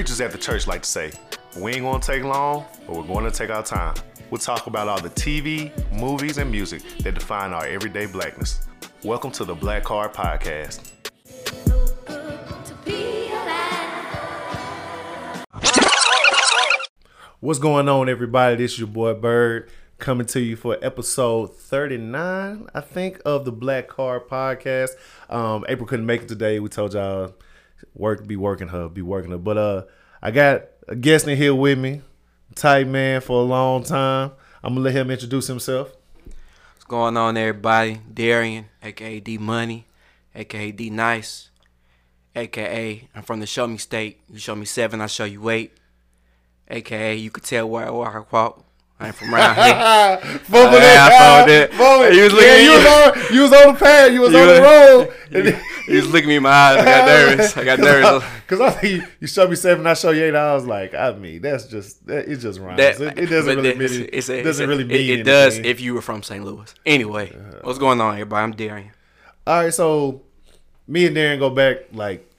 preachers at the church like to say, we ain't gonna take long, but we're gonna take our time. We'll talk about all the TV, movies, and music that define our everyday blackness. Welcome to the Black Card Podcast. What's going on, everybody? This is your boy Bird coming to you for episode 39, I think, of the Black Card Podcast. Um, April couldn't make it today. We told y'all work be working her, be working her. But uh I got a guest in here with me, tight man for a long time. I'm gonna let him introduce himself. What's going on, everybody? Darian, aka D Money, aka D Nice, aka I'm from the Show Me State. You show me seven, I show you eight. AKA you could tell where I walk. I ain't from around here. Fumble Yeah, I found it. You was looking yeah, at you you. was on you was on the pad, you was You on the road. He was looking me in my eyes. I got nervous. I got nervous. Cause I think you, you show me seven, I show you eight. I was like, I mean, that's just that, it just rhymes. That- it, it doesn't really mean it's a- it doesn't it's a- really mean It, it does if you were from St. Louis. Anyway, what's going on, everybody? I'm Darian. All right, so me and Darren go back like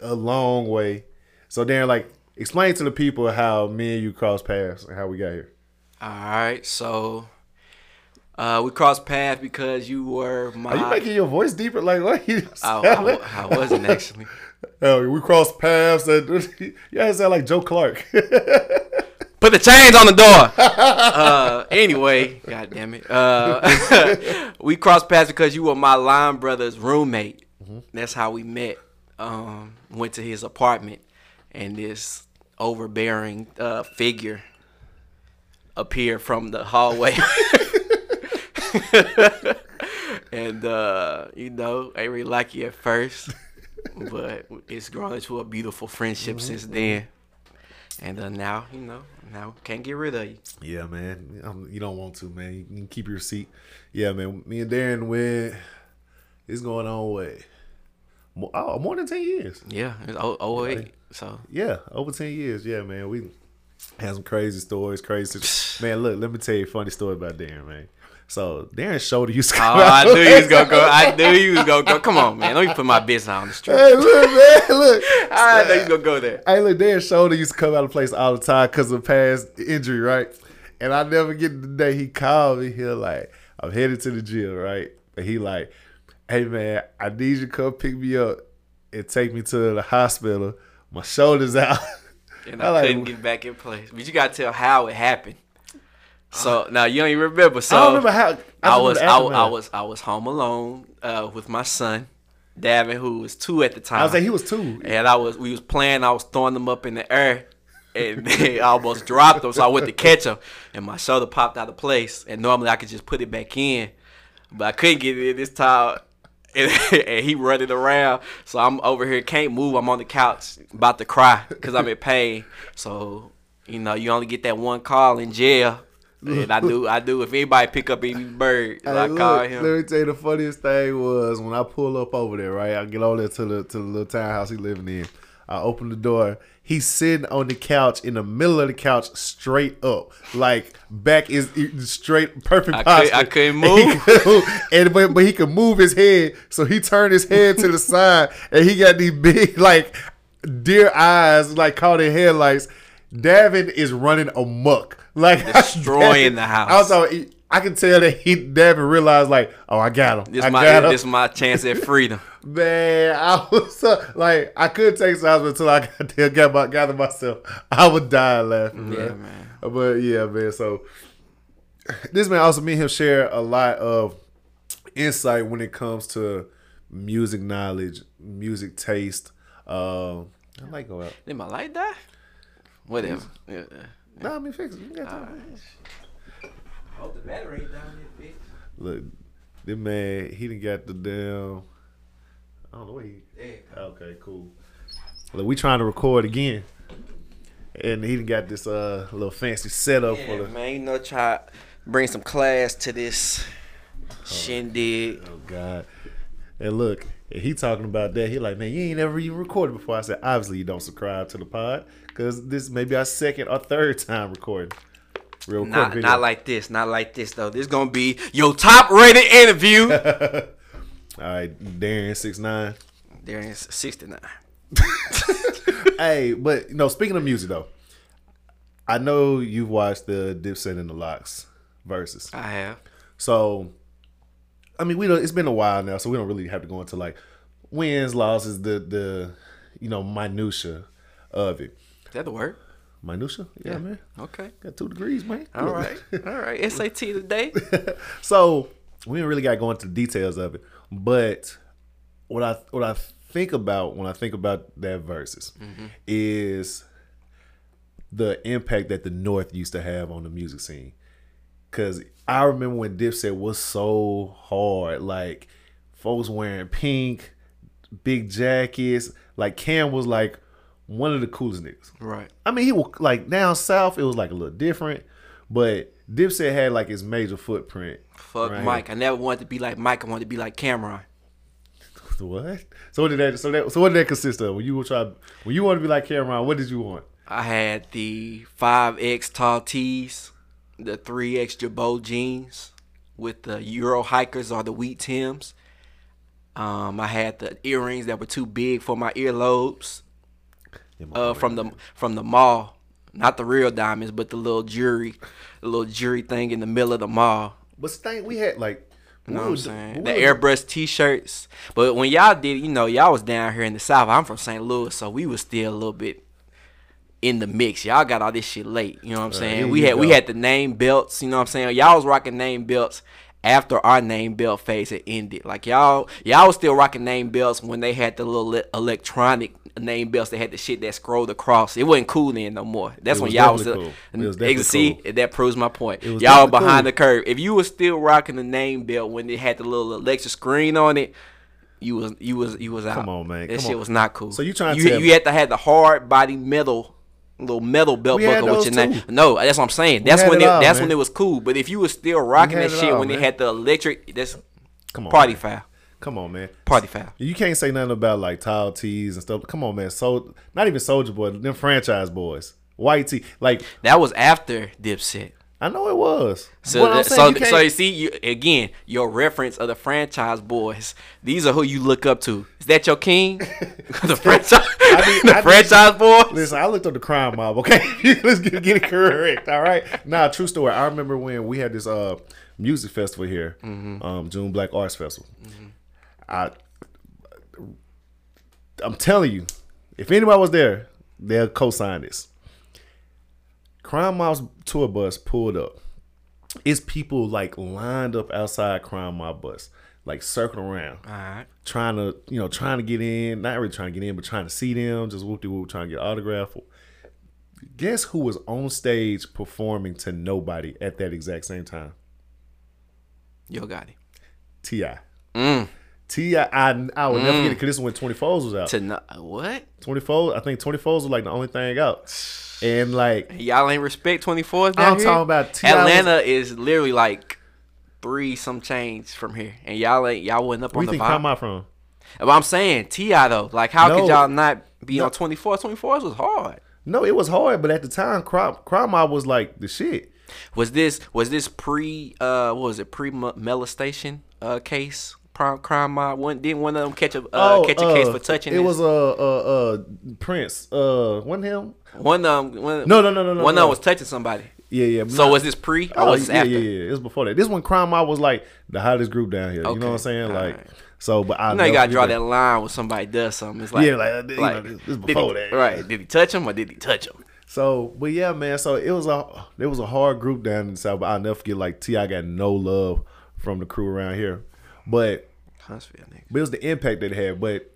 a long way. So Darren, like, explain to the people how me and you cross paths and how we got here. All right, so uh, we crossed paths because you were my. Are you making your voice deeper? Like, what? You I, I, I wasn't actually. Oh, we crossed paths, and you guys sound like Joe Clark. Put the chains on the door. uh, anyway, god damn it. Uh, we crossed paths because you were my line brother's roommate. That's how we met. Um, went to his apartment, and this overbearing uh, figure appeared from the hallway. and uh, you know, I really like you at first, but it's grown into a beautiful friendship since then. And uh, now, you know, now can't get rid of you. yeah, man. Um, you don't want to, man. You can keep your seat. Yeah, man. Me and Darren went. It's going on way. More, oh, more than ten years. Yeah, it's oh, oh wait. So Yeah, over ten years. Yeah, man. We had some crazy stories, crazy. man, look, let me tell you a funny story about Darren, man. So Darren's shoulder used to oh, come I knew you was gonna go. I knew you was gonna go. Come on, man. Let me put my business out on the street. Hey, look, man, look. I know you gonna go there. Hey, look, Darren's shoulder used to come out of place all the time because of past injury, right? And I never get the day he called me. He like, I'm headed to the gym, right? And he like, hey man, I need you to come pick me up and take me to the hospital. My shoulder's out. And I I, like- couldn't get back in place. But you gotta tell how it happened. So now you don't even remember. So I don't remember how. I, remember was I, I was I was home alone uh, with my son, Davin, who was two at the time. I was like, he was two. and I was we was playing. I was throwing them up in the air, and they almost dropped them. So I went to catch them, and my shoulder popped out of place. And normally I could just put it back in, but I couldn't get it in this time. And, and he running around, so I'm over here can't move. I'm on the couch about to cry because I'm in pain. So you know you only get that one call in jail. And I do, I do. If anybody pick up any bird, Hey, I look, call him. Let me tell you the funniest thing was when I pull up over there, right? I get over there to the to the little townhouse he living in. I open the door. He's sitting on the couch in the middle of the couch, straight up, like back is straight, perfect I posture. could- I couldn't And move. could- and but, but he could move his head, so he turned his head to the side, and he got these big like deer eyes, like caught in headlights. Davin is running amok, like Destroying the house. I was like, I can tell that he never realized like, oh, I got him. This I my got him. this my chance at freedom. Man, I was uh, like, I couldn't take sides until I got there, got my, gathered myself. I would die laughing, Yeah, man. man. But yeah, man. So this man also me and him share a lot of insight when it comes to music knowledge, music taste. Um, I might go out. Did my light die? Whatever. Yeah. Nah, I mean, fix it. You got time. Hope the battery ain't down there, bitch. Look, this man, he done got the damn. I don't know what he. There you Okay, cool. Look, we trying to record again, and he done got this uh little fancy setup for the. man, you know, try bring some class to this shindig. Oh God! And look, and he talking about that. He like, man, you ain't never even recorded before. I said, obviously you don't subscribe to the pod because this may be our second or third time recording. Real quick Not, video. not like this, not like this though. This gonna be your top rated interview. All right, Darren six nine. Is sixty nine. hey, but you know, speaking of music though, I know you've watched the Dipset and the LOX Verzuz. I have. So, I mean, we don't. It's been a while now, so we don't really have to go into like wins, losses, the the you know minutia of it. Is that the word? Minutia, yeah, man. Okay. Got two degrees, man. All right. All right. SAT today. so we really got to go into the details of it, but what I what I think about when I think about that Verzuz mm-hmm. is the impact that the North used to have on the music scene. Cause I remember when Dipset was so hard, like folks wearing pink, big jackets. Like Cam was like one of the coolest niggas. right. I mean, he was like down south. It was like a little different, but Dipset had like his major footprint. Fuck right? Mike. I never wanted to be like Mike. I wanted to be like Cam'ron. What? So what did that? So that? So what did that consist of? When you were try, when you wanted to be like Cam'ron, what did you want? I had the 5X tall tees, the 3X Girbaud jeans with the Euro hikers or the wheat Tims. Um, I had the earrings that were too big for my earlobes uh, from the from the mall. Not the real diamonds, but the little jewelry, the little jewelry thing in the middle of the mall. But Stank, we had like, You know what I'm saying? we The airbrush t-shirts. But when y'all did, you know, y'all was down here in the south. I'm from St. Louis, so we was still a little bit in the mix. Y'all got all this shit late. You know what I'm here saying? We you had we had the name belts. You know what I'm saying? Y'all was rocking name belts after our name belt phase had ended. Like y'all y'all was still rocking name belts when they had the little electronic name belts. They had the shit that scrolled across. It wasn't cool then no more. That's when y'all was. cool. Uh, it was Ex- see, cool. that proves my point. Y'all behind cool. the curve. If you were still rocking the name belt when it had the little Alexa screen on it, you was you was you was out. Come on, man. That Come shit on. was not cool. So you trying to you, tell you had to have the hard body metal little metal belt We buckle with your name. No, that's what I'm saying. That's when it all, that's man. when it was cool. But if you was still rocking that shit all, when man. it had the electric, that's Come on, party man. foul. Come on, man. Party foul. You can't say nothing about like tile tees and stuff. Come on, man. So not even Soulja Boy, them Franchize Boyz, white tee. Like That was after Dipset. I know it was. So, that- so, you so you see, you, again, your reference of the Franchize Boyz. These are who you look up to. Is that your king? the franchise, I need- the I need- Franchize Boyz. Listen, I looked up the crime mob. Okay, let's get, get it correct. All right. Nah, true story. I remember when we had this uh music festival here, Mm-hmm. um, June Black Arts Festival. I, I'm telling you, if anybody was there, they'll co-sign this. Crime Mob's tour bus pulled up. It's people like lined up outside Crime Mob bus, like circling around All right. trying to, you know, trying to get in, not really trying to get in, but trying to see them, just whoop de whoop, trying to get autograph. Guess who was on stage performing to nobody at that exact same time? Yo, got it. Ti. Mm. T.I., I I would never get it because this is when 24s was out. To no, what? 24s, I think 24s was like the only thing out, and like Y'all ain't respect 24s down I'm here? talking about was- Atlanta is literally like three some change from here, and y'all ain't y'all wasn't up on the think vibe. Mob from? But I'm saying T.I. though, like how No. could y'all not be No. on 24? 24s was hard. No, it was hard, but at the time, Crime Crime Mob was like the shit. Was this was this pre uh what was it pre molestation uh case crime crime mob one didn't one of them catch a uh, catch a case for touching Oh, It his- was uh uh uh Prince. Uh, wasn't him? one of them one, No, no, no, no, no. one no. of them was touching somebody. Yeah, yeah. So Nah. was this pre or Oh, was this yeah, after? yeah, yeah. It was before that. This one, Crime Mob was like the hottest group down here. You know what I'm saying? Like, Alright. so, but I You know you gotta draw that line when somebody does something. It's like Yeah, like, you know, this- this before he- that. right? Did he touch him or did he touch him? So, but yeah, man. So it was a it was a hard group down in the south. But I'll never forget. Like T.I. got no love from the crew around here. But Huntsville, nigga. but it was the impact that it had. But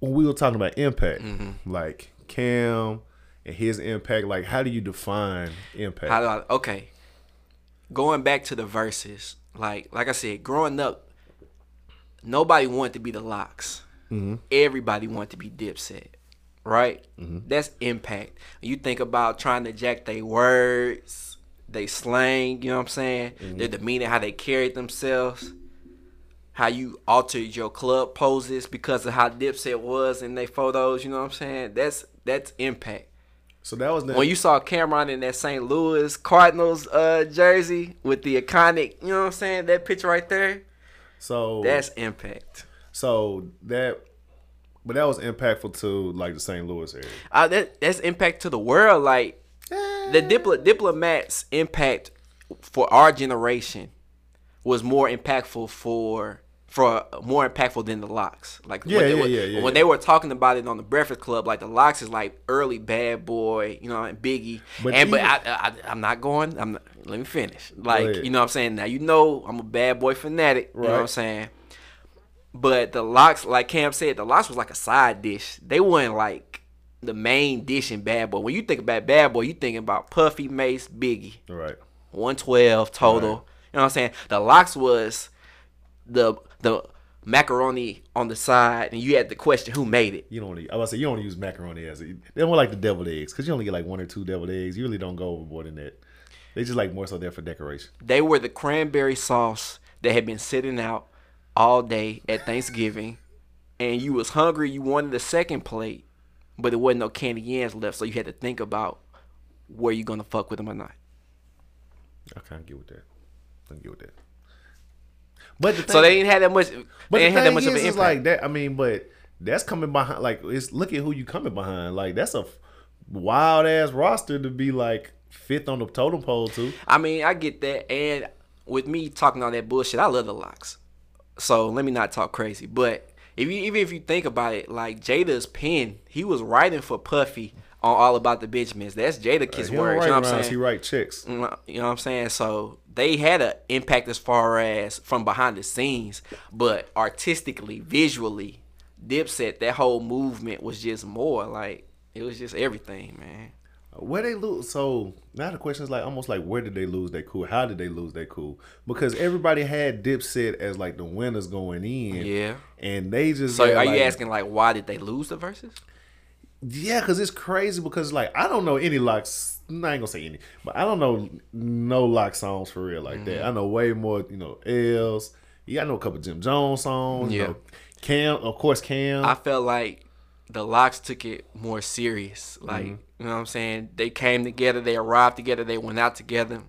when we were talking about impact, Mm-hmm. like Cam and his impact, like how do you define impact? How do I? Okay, going back to the Verzuz, like like I said, growing up, nobody wanted to be the LOX. Mm-hmm. Everybody wanted to be Dipset, right? Mm-hmm. That's impact. You think about trying to jack their words, they slang. You know what I'm saying? Mm-hmm. Their demeanor, how they carried themselves. How you altered your club poses because of how Dipset was in their photos, you know what I'm saying? That's that's impact so that was when you saw Cam'ron in that St. Louis Cardinals uh, jersey with the iconic, you know what I'm saying? That picture right there, so that's impact. So that But that was impactful to like the St. Louis area. Uh, that that's impact to the world. Like the diplo- diplomats' impact for our generation was more impactful for for uh, more impactful than the LOX. Like Yeah, when they yeah, were, yeah, yeah, when they were talking about it on the Breakfast Club, like the LOX is like early Bad Boy, you know, and Biggie. But and but even- I, I I'm not going. I'm not, let me finish. Like you know what I'm saying. Now you know I'm a bad boy fanatic. You know what I'm saying. But the LOX, like Cam said, the LOX was like a side dish. They weren't like the main dish in Bad Boy. When you think about Bad Boy, you thinking about Puffy, Mase, Biggie, Right. 112 total. Right. You know what I'm saying? The LOX was the the macaroni on the side, and you had the question who made it. You don't. I was say you don't use macaroni as a, they don't like the deviled eggs because you only get like one or two deviled eggs. You really don't go overboard in that. They just like more so there for decoration. They were the cranberry sauce that had been sitting out all day at Thanksgiving, and you was hungry. You wanted a second plate, but there wasn't no candy yams left, so you had to think about where you gonna fuck with them or not. I can't get with that. I can get with that. But the thing, So they didn't have that much. but they the didn't have that much is, of an impact. like that. I mean, but that's coming behind. Like, it's look at who you coming behind. Like, that's a wild ass roster to be like fifth on the totem pole to. I mean, I get that, and with me talking all that bullshit, I love the LOX. So let me not talk crazy. But if you even if you think about it, like Jada's pen, he was writing for Puffy on All About the Benjamins. That's Jadakiss uh, don't words. write You know what I'm saying? He write chicks. Mm, uh, you know what I'm saying? So they had an impact as far as from behind the scenes, but artistically, visually, Dipset, that whole movement was just more like it was just everything, man. Where they lose? So now the question is like almost like where did they lose their cool? How did they lose their cool? Because everybody had Dipset as like the winners going in. Yeah. And they just So are you asking like why did they lose the Verzuz? Yeah, because it's crazy. Because like I don't know any LOX. I ain't gonna say any, but I don't know no lock songs for real like Mm-hmm. that. I know way more. You know, L's. Yeah, I know a couple Jim Jones songs. you Yeah. know, Cam, of course, Cam. I felt like the LOX took it more serious. Like, Mm-hmm. you know what I'm saying? They came together, they arrived together, they went out together.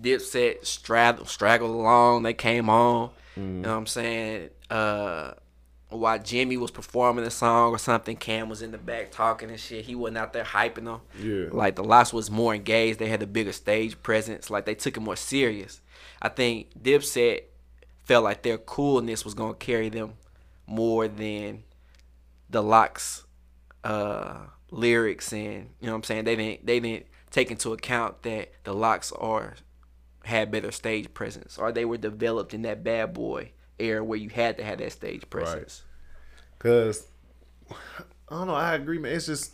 Dipset straggled, straggled along, they came on. Mm-hmm. You know what I'm saying? Uh while Jimmy was performing a song or something, Cam was in the back talking and shit. He wasn't out there hyping them. Yeah. Like the LOX was more engaged. They had a bigger stage presence. Like they took it more serious. I think Dipset felt like their coolness was gonna carry them more than the LOX uh lyrics and you know what I'm saying they didn't they didn't take into account that the LOX are had better stage presence or they were developed in that bad boy era where you had to have that stage presence. Cause I don't know. I agree, man. It's just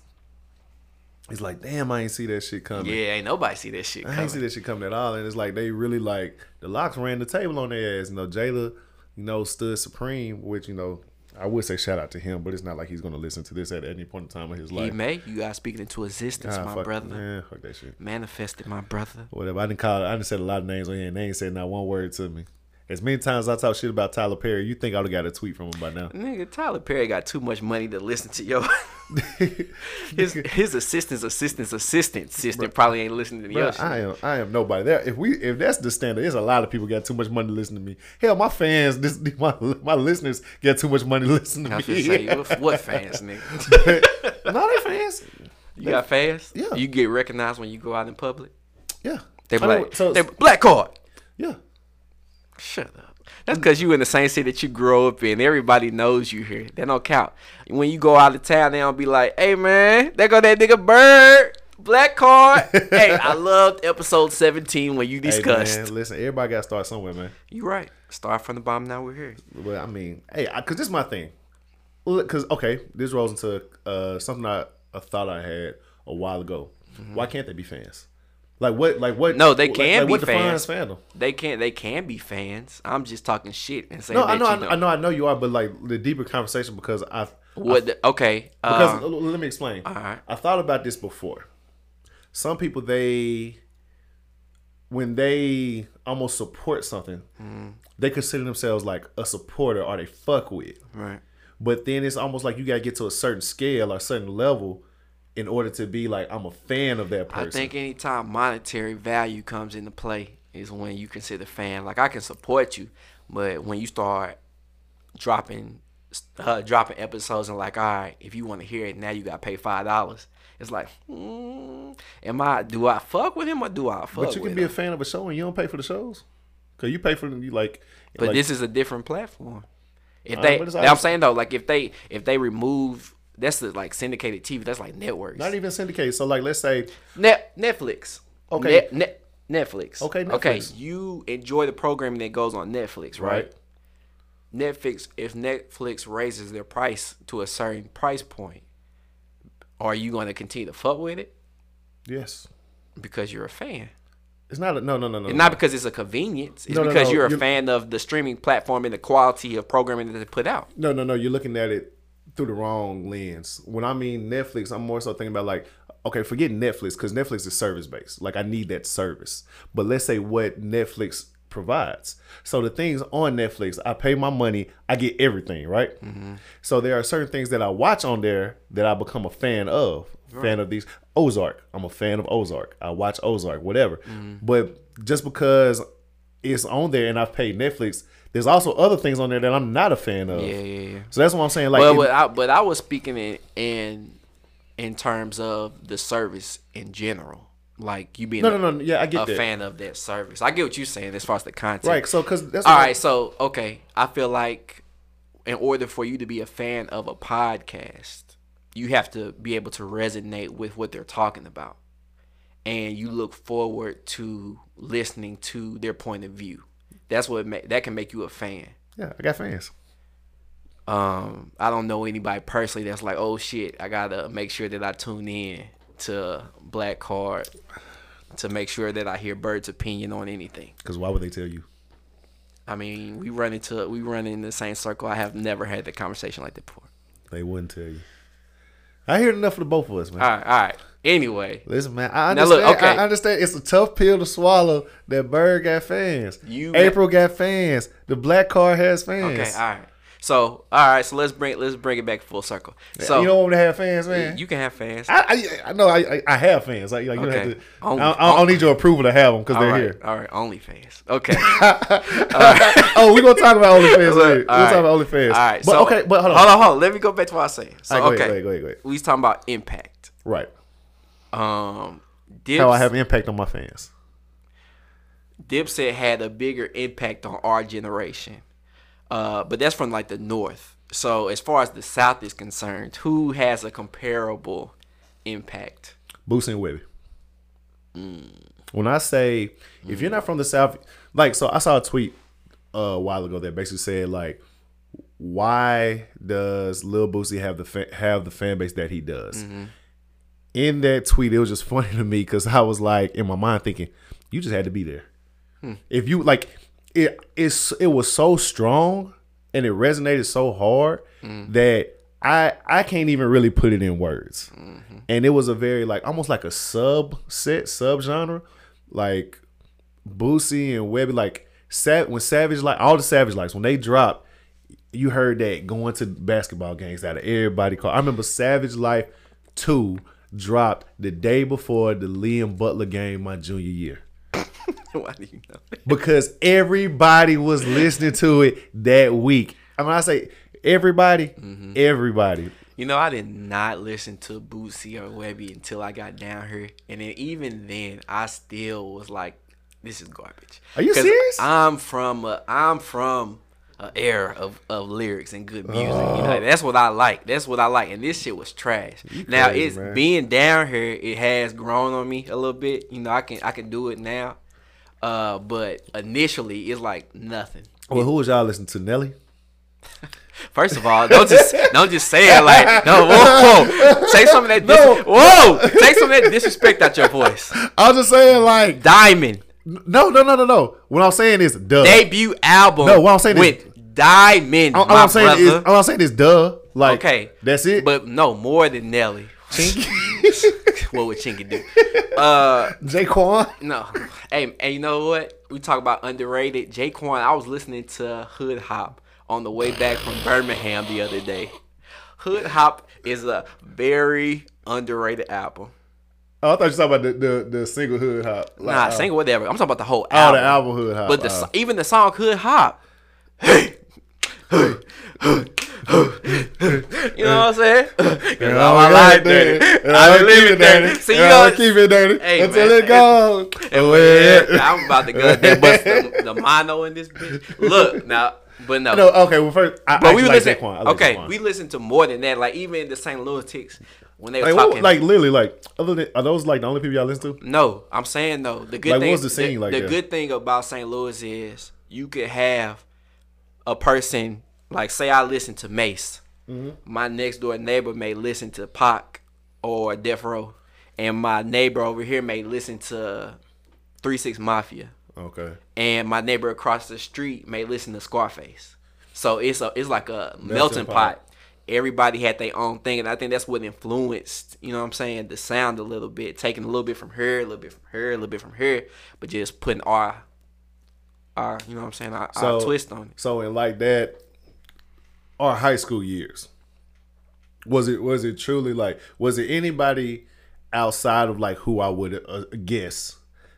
it's like damn, I ain't see that shit coming. Yeah, ain't nobody see that shit I ain't coming. see that shit coming at all. And it's like they really like the LOX ran the table on their ass. You know, Jayla, you know, stood supreme, which, you know, I would say shout out to him, but it's not like he's gonna listen to this at any point in time of his life. He may. You guys speaking into existence, Ah, my fuck, brother. Man, fuck that shit. Manifested, my brother. Whatever. I didn't call I didn't said a lot of names on here and they ain't said not one word to me. As many times I talk shit about Tyler Perry, you think I would have got a tweet from him by now. Nigga, Tyler Perry got too much money to listen to yo. his his assistant's assistant's assistant assistant probably ain't listening to your shit. I am I am nobody. There if we if that's the standard, there's a lot of people got too much money to listen to me. Hell, my fans, this my my listeners get too much money to listen to I me. say, what, what fans, nigga? no, they fans. You got fans? Yeah. You get recognized when you go out in public? Yeah. They know, so they black card. yeah. Shut up. That's because you in the same city that you grow up in. Everybody knows you here. That don't count. When you go out of town, they don't be like, hey, man, there go that nigga Bird. Black card. hey, I loved episode 17 when you discussed. Hey, man, listen, everybody got to start somewhere, man. you right. Start from the bottom, now we're here. But I mean, hey, because this is my thing. Because okay, this rolls into uh, something I a thought I had a while ago. Why can't they be fans? Like what? Like what? No, they can like, be what fans. fandom? They can't. They can be fans. I'm just talking shit and saying No, I know, I, I know, I know you are, but like the deeper conversation because I What? the- okay. because uh, let me explain. alright. I thought about this before. Some people they when they almost support something, Mm-hmm. they consider themselves like a supporter or they fuck with. right. But then it's almost like you gotta get to a certain scale or a certain level in order to be like I'm a fan of that person. I think anytime monetary value comes into play is when you consider fan. Like I can support you, but when you start dropping uh, dropping episodes and like, all right, if you want to hear it now, you gotta pay five dollars. It's like, mm, am I? Do I fuck with him or do I fuck? With him? But you can be him? a fan of a show and you don't pay for the shows. Cause you pay for them. You like. But like, this is a different platform. If they, I'm saying though, like if they if they remove that's the, like syndicated TV, that's like networks. not even syndicated. So like, let's say Net Netflix. Okay. Net, net, Netflix. Okay, Okay. You enjoy the programming that goes on Netflix, right? Right. Netflix. If Netflix raises their price to a certain price point, are you going to continue to fuck with it yes, because you're a fan? it's not. A, no, no, no, no. And not because it's a convenience. It's No, no, because no, you're a you- fan of the streaming platform and the quality of programming that they put out. No, no, no. You're looking at it through the wrong lens. When I mean Netflix, I'm more so thinking about like, okay, forget Netflix because Netflix is service based. Like I need that service. But let's say what Netflix provides. So the things on Netflix, I pay my money, I get everything, right? Mm-hmm. So there are certain things that I watch on there that I become a fan of. Fan of these Ozark. I'm a fan of Ozark. I watch Ozark, whatever. Mm-hmm. But just because it's on there and I've paid Netflix, there's also other things on there that I'm not a fan of. Yeah, yeah, yeah. So that's what I'm saying. Like, Well, but I, but I was speaking in in in terms of the service in general, like you being no, a, no, no. Yeah, I get a that. fan of that service. I get what you're saying as far as the content. Right. So, because that's All right. So okay, I feel like in order for you to be a fan of a podcast, you have to be able to resonate with what they're talking about, and you look forward to listening to their point of view. That's what ma- that can make you a fan. Yeah, I got fans. Um, I don't know anybody personally that's like, oh shit, I gotta make sure that I tune in to Black Card to make sure that I hear Bird's opinion on anything. Because why would they tell you? I mean, we run into we run in the same circle. I have never had the conversation like that before. They wouldn't tell you. I hear enough of the both of us, man. All right, all right. Anyway, Listen, man. I understand. look, okay. I understand. It's a tough pill to swallow. That Bird got fans. You- April got fans. The Black Car has fans. okay, all right. So, all right. So let's bring let's bring it back full circle. So you don't want me to have fans, man. you can have fans. I, I, I know I, I, I have fans. Like, like you don't have to. Only- I, I don't need your approval to have them because they're right, here. all right. only fans. Okay. oh, we're gonna talk about OnlyFans later. We're gonna talk about only fans. All right. But so, okay, but hold on. hold on, hold on. Let me go back to what I was saying. So, right, go okay. ahead, go ahead, go ahead, We was talking about impact. Right. Um, How I have impact on my fans. Dipset had a bigger impact on our generation. Uh, but that's from like the north. So as far as the south is concerned, who has a comparable impact? Boosie and Webbie. When I say if you're not from the South, like so, I saw a tweet uh, a while ago that basically said like, why does Lil Boosie have the fa- have the fan base that he does? In that tweet, it was just funny to me because I was like in my mind thinking, you just had to be there. Hmm. If you like, it it's it was so strong and it resonated so hard hmm. that I I can't even really put it in words. Mm-hmm. And it was a very like almost like a subset sub genre like Boosie and Webbie like Sav- when Savage like all the Savage likes when they dropped you heard that going to basketball games out of everybody Called. I remember Savage Life 2 dropped the day before the Liam Butler game my junior year Why do you know? because everybody was listening to it that week I mean I say everybody mm-hmm. everybody You know, I did not listen to Boosie or Webbie until I got down here, and then even then, I still was like, "This is garbage." Are you serious? I'm from a, I'm from an era of, of lyrics and good music. You Oh. know, that's what I like. That's what I like, and this shit was trash. now crazy, it's man. being down here. It has grown on me a little bit. You know, I can I can do it now, uh, but initially it's like nothing. well who was y'all listening to Nelly First of all, don't just don't just say it like no. Whoa, whoa. say some of that. Dis- Whoa, take some of that disrespect out your voice. I was just saying like Diamond No, no, no, no, no. What I'm saying is duh. debut album. No, what I'm saying is- with Diamond, all, all I'm saying brother. is, all I'm saying is duh. Like, okay, that's it. But no, more than Nelly. what would Chingy do? Uh, Jaquan. no. Hey, hey, you know what? We talk about underrated. Jaquan. I was listening to Hood Hop on the way back from Birmingham the other day. Hood Hop is a very underrated album. Oh, I thought you were talking about the, the, the single hood hop. Like, Nah, uh, single whatever. I'm talking about the whole Oh, the album hood hop. But the uh, even the song Hood Hop. Hey, hey, hey, you know what I'm saying? 'Cause And all my life dirty. dirty. And I I'ma been living it dirty. See, you know, keep it dirty Hey, until man, it goes. And Away. I'm about to go there, bust the, the mono in this bitch. Look now, but no. No, okay. Well, first, I, but I we listen. like like okay, we listen to more than that. Like even the St. Lunatics when they were like, what, like literally, like other than are those like the only people y'all listen to? no, I'm saying though. The good Like, thing. what's the scene like The good thing about St. Louis is you could have a person like say I listen to Mase. Mm-hmm. My next door neighbor may listen to Pac or Death Row, and my neighbor over here may listen to Three Six Mafia. Okay. and my neighbor across the street may listen to Scarface. So it's a it's like a melting, pot. pot. Everybody had their own thing, and I think that's what influenced, you know what I'm saying, the sound a little bit, taking a little bit from her, a little bit from her, a little bit from her, but just putting our our, you know what I'm saying, our, our twist on it. So in like that, our high school years, was it was it truly like was it anybody outside of like who I would uh, guess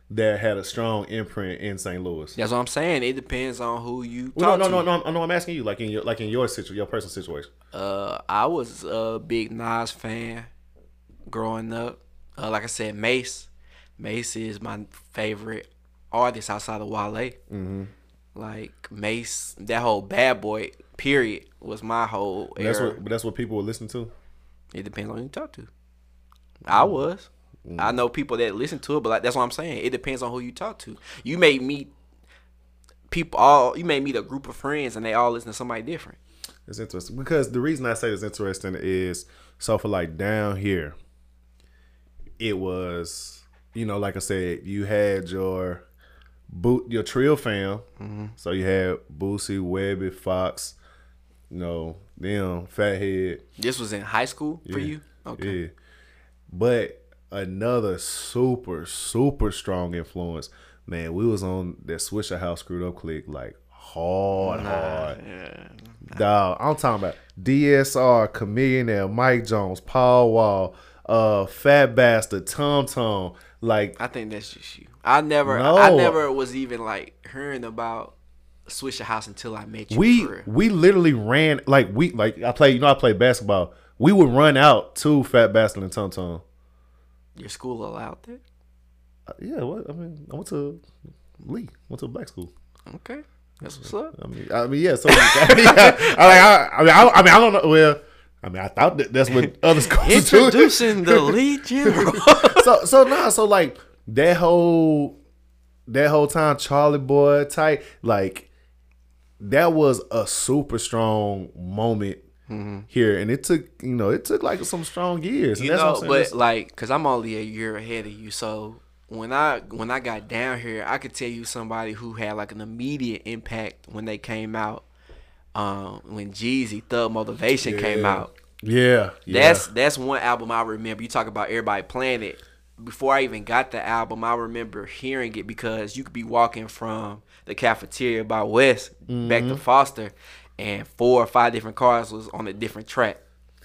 that had a strong imprint in St. Louis? That's what I'm saying. It depends on who you Well, no, no, to. no, no, no. I'm asking you, like in your, like in your situation, your personal situation. Uh, I was a big Nas fan growing up. Uh, like I said, Mase. Mase is my favorite artist outside of Wale. Mm-hmm. Like Mase, that whole Bad Boy period was my whole that's era. what, but that's what people would listen to. it depends on who you talk to. I was. I mm. know people that listen to it, but like that's what I'm saying. It depends on who you talk to. You may meet people all. You may meet a group of friends and they all listen to somebody different. It's interesting because the reason I say it's interesting is so for like down here, it was you know like I said you had your boot your Trill Fam, mm-hmm. so you had Boosie, Webbie, Foxx, you know them Fathead, This was in high school for you. Okay. yeah, but another super super strong influence. Man, we was on that Swishahouse screwed up click like hard, hard. Dog, I'm talking about DSR, Chamillionaire, Mike Jones, Paul Wall, uh, Fat Bastard, Tom Tom. Like, I think that's just you. I never, No. I never was even like hearing about Swishahouse until I met you. we we literally ran like we like I play. You know, I play basketball. We would run out to Fat Bastard and Tom Tom. Your school allowed that? Uh, Yeah, what I mean, I went to Lee, went to a black school. Okay, that's what's up. I mean, I mean, yeah. So, I mean, I, I, I mean, I, I mean, I don't know. Well, I mean, I thought that that's what other schools do. Introducing the lead general. so so nah, so like that whole that whole time Charlie Boy type, like that was a super strong moment here. And it took you know, it took like some strong years. You that's know, but saying. like, cause I'm only a year ahead of you, so when I when I got down here, I could tell you somebody who had like an immediate impact when they came out. Um, when Jeezy Thug Motivation came out, yeah, yeah. That's that's one album I remember. You talk about everybody playing it. Before I even got the album, I remember hearing it because you could be walking from the cafeteria by West back Mm-hmm. to Foster, and four or five different cars was on a different track.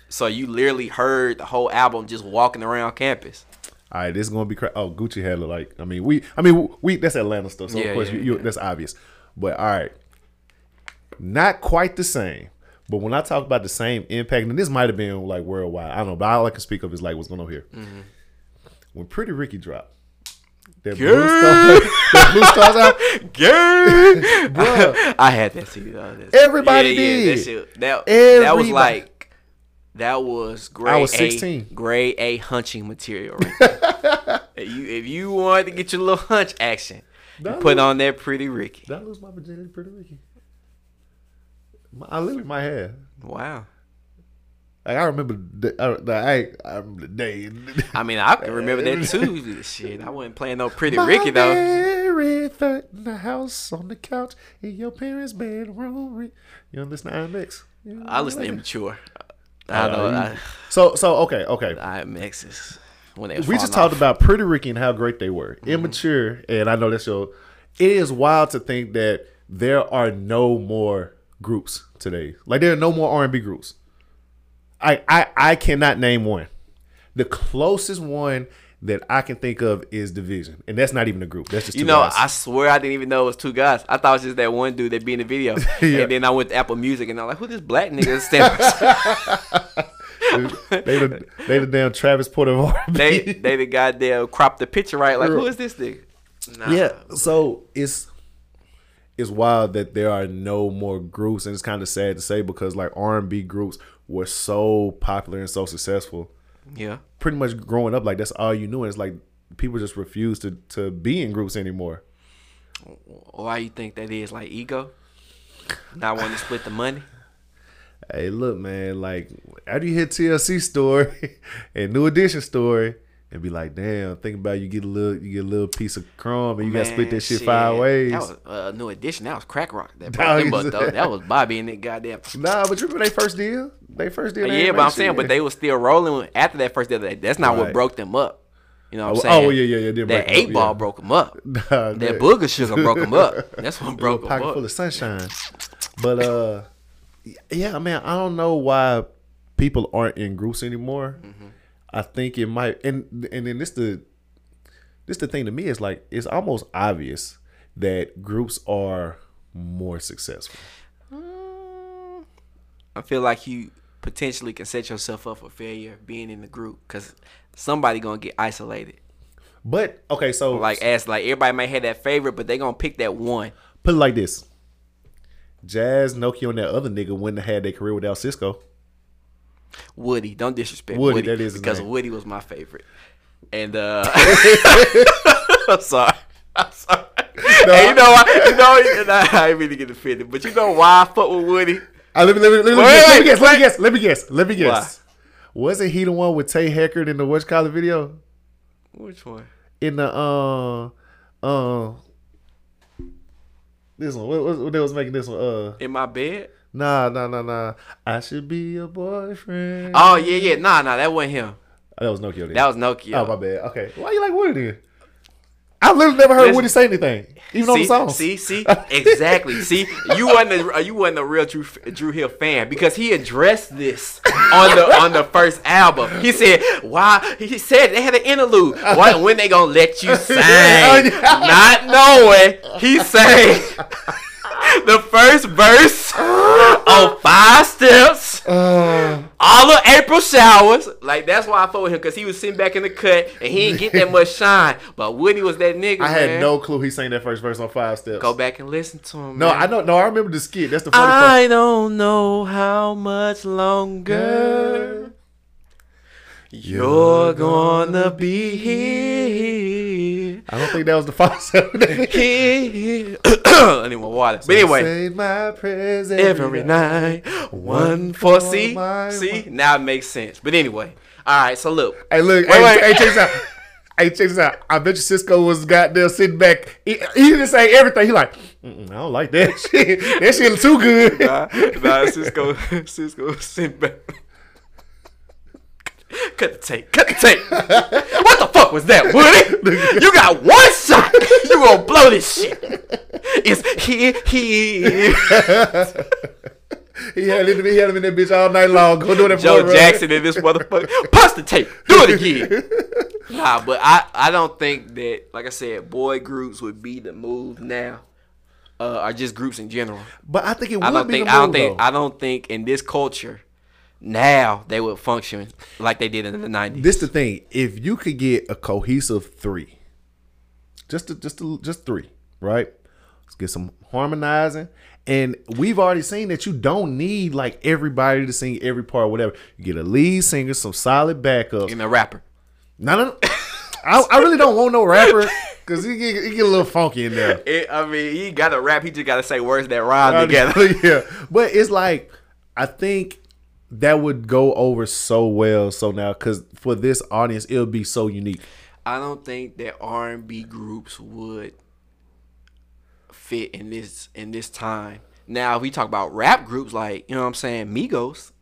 So you literally heard the whole album just walking around campus. All right, this is gonna be cra- oh Gucci had like I mean we I mean we that's Atlanta stuff so Yeah, of course yeah, you, you that's obvious, but all right, not quite the same. But when I talk about the same impact, and this might have been like worldwide, I don't know, but all I can speak of is like what's going on here. Mm-hmm. When Pretty Ricky dropped, that blue, star, that blue stars out, Bruh. I had that though. That's- Everybody that, did. shit- that, that was like that was grade I was A, 16. grade A hunching material. Right if you if you wanted to get your little hunch action, you put was- on that pretty Ricky. Did I lose my virginity, Pretty Ricky? My- I literally might have. Wow. Like, I remember the, uh, the I, I remember the day. I mean, I can remember that too. Shit, I wasn't playing no pretty My Ricky though. very third in the house on the couch in your parents' bedroom. You understand IMX? You I listen to immature. I know. I, So so okay okay. IMX is when they We just falling talked about Pretty Ricky and how great they were. Mm-hmm. Immature, and I know that's your. It is wild to think that there are no more groups today. Like there are no more R and B groups. I, I I cannot name one. The closest one that I can think of is dvsn, and that's not even a group. That's just You two know, guys. I swear I didn't even know it was two guys. I thought it was just that one dude that be in the video. Yeah. And then I went to Apple Music and I'm like, who this black nigga standing? they the they the damn Travis Porter they they the goddamn cropped the picture right. Like, who is this nigga? Nah. yeah. So it's it's wild that there are no more groups, and it's kind of sad to say because like R and B groups were so popular and so successful. Yeah. Pretty much growing up, like that's all you knew, and it's like people just refuse to to be in groups anymore. Why you think that is? Like ego? Not wanting to split the money? Hey, look, man, like after you hit TLC story and New Edition story, and be like, damn, think about it, you get a little, you get a little piece of crumb, and you got to split that shit, five ways. That was uh, new edition. That was crack rock. That, Dog, them though. that was Bobby and that goddamn. Nah, but you remember they first deal? They first deal. Yeah, but I'm make saying, but they was still rolling after that first deal. That's not what broke them up. You know what I'm Oh, saying? oh, yeah, yeah, yeah, That up, eight ball yeah. broke them up. Nah, That that- booger sugar broke them up. That's what broke them pocket up. full of sunshine. But uh, yeah, man, I don't know why people aren't in groups anymore. Mm-hmm. I think it might, and and then this the this the thing to me is like it's almost obvious that groups are more successful. Mm. I feel like you potentially can set yourself up for failure being in the group because somebody gonna get isolated. But okay, so Like as like everybody might have that favorite, but they gonna pick that one. put it like this: Jazz, Nokio, and that other nigga wouldn't have had their career without Sisqó. Woody, don't disrespect Woody, Woody, that is because. Woody was my favorite. And uh I'm sorry. I'm sorry. Hey, you know why? You know, I ain't really get offended, but you know why I fuck with Woody? Uh, let, me, let, me, let, me, Wait, let, me guess, let me guess. Let me guess. Let me guess. Wasn't he the one with Tay Heckard in the What's Collar video? Which one? In the uh uh this one. What, what, what they was making this one? Uh In my bed? Nah nah nah nah. I should be your boyfriend. Oh yeah, yeah. Nah, nah, that wasn't him. Oh, that was Nokio. Then. That was Nokio. Oh my bad. Okay. Why you like Woody then? I literally never heard Listen. Woody say anything, even on the songs. see, see, exactly. see, you wasn't a, uh, you wasn't a real Dru, Dru Hill fan because he addressed this on the on the first album. He said, "Why?" He said they had an interlude. Why? When they gonna let you sing? Not knowing, he sang the first verse on five steps. Uh, All of April showers. Like that's why I fought with him because he was sitting back in the cut and he didn't get that much shine. But Woody was that nigga. I had man. no clue he sang that first verse on Five Steps. Go back and listen to him. No, man. I don't. No, I remember the skit. That's the funny part. I don't know how much longer you're gonna be here. I don't think that was the Steps. Here. More water. But anyway, Say my prayers every night, one for C. my- see. Now it makes sense. But anyway, all right. So look, Hey, look. Wait, hey, wait. hey, check this out. Hey, check this out. I bet you Sisqó was goddamn sitting back. He, he didn't say everything. He like, Mm-mm, I don't like that shit. That shit too good. nah, nah, Sisqó, Sisqó, sit back. Cut the tape. Cut the tape. what the fuck was that, Woody? You got one shot. You gonna blow this shit. It's here, here. He had, him, he had him in that bitch all night long. Go do that Joe a Jackson and this motherfucker. Punch the tape. Do it again. Nah, but I, I don't think that, like I said, boy groups would be the move now. Uh, or just groups in general. But I think it would I don't be think the I don't think though. I don't think in this culture now they would function like they did in the nineties. This the thing. If you could get a cohesive three, just a, just a, just three, right? Let's get some harmonizing. And we've already seen that you don't need like everybody to sing every part, whatever. You get a lead singer, some solid backups. in a rapper. No, no, no. I, I really don't want no rapper because he get, he get a little funky in there. It, I mean, he got to rap. He just got to say words that rhyme together. yeah, but it's like I think that would go over so well. So now, because for this audience, it'll be so unique. I don't think that R and B groups would fit in this in this time. Now, if we talk about rap groups, like you know what I'm saying, Migos,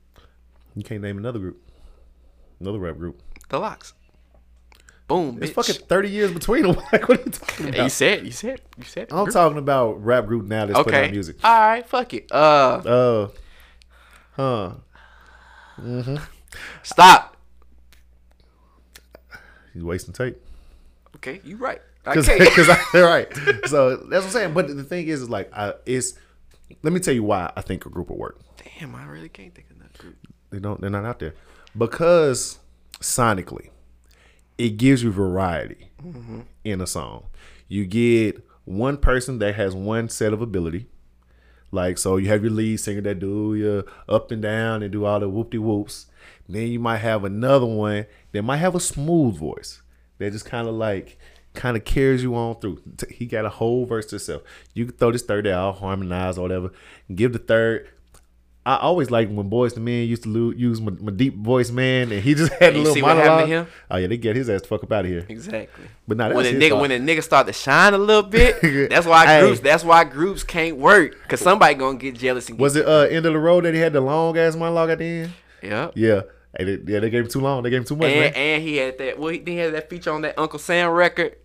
You can't name another group, another rap group. the LOX. Boom, It's bitch. fucking thirty years between them. Like, what are you talking about? you said, you said, you said. I'm talking about rap group now that's putting out okay. music. All right, fuck it. Uh, Uh, huh? Mm-hmm. stop. He's wasting tape. Okay, you're right. Cause, Okay. cause I, right. So that's what I'm saying. But the thing is, is like, I, it's. Let me tell you why I think a group will work. Damn, I really can't think of that group. They don't. They're not out there because sonically, it gives you variety mm-hmm. in a song. You get one person that has one set of ability. Like so, you have your lead singer that do your up and down and do all the whoop de whoops. Then you might have another one that might have a smooth voice that just kind of like kind of carries you on through. He got a whole verse to himself. You can throw this third out, harmonize or whatever, give the third. I always liked when Boyz II Men used to lo- use my, my deep voice man, and he just had a little see what monologue. happened to him? Oh yeah, they get his ass the fuck up out of here. Exactly. But nah, when a nigga fault. when a nigga start to shine a little bit, that's why Hey. groups that's why groups can't work. Cause somebody gonna get jealous and get Was it uh end of the road that he had the long ass monologue at the end? yeah. Yeah, Hey, they, yeah, they gave him too long. They gave him too much. And man. and he had that well he, he had that feature on that Uncle Sam record.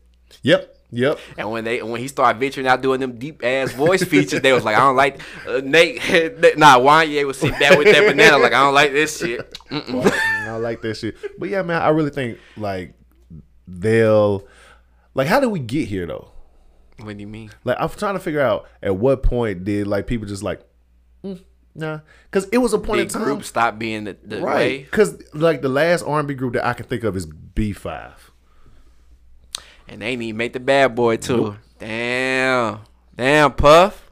Yep, yep. And when they when he started venturing out doing them deep ass voice features, they was like, I don't like uh, Nate. nah, Wanyá was sitting back with that banana like I don't like this shit. I like this shit. But yeah, man, I really think like they'll like. How did we get here though? What do you mean? Like I'm trying to figure out at what point did like people just like, mm, nah, because it was a point Big in time, group stop being the, the right? Because like the last R&B group that I can think of is B5. And they didn't even make the bad boy tour. Damn. Damn, Puff.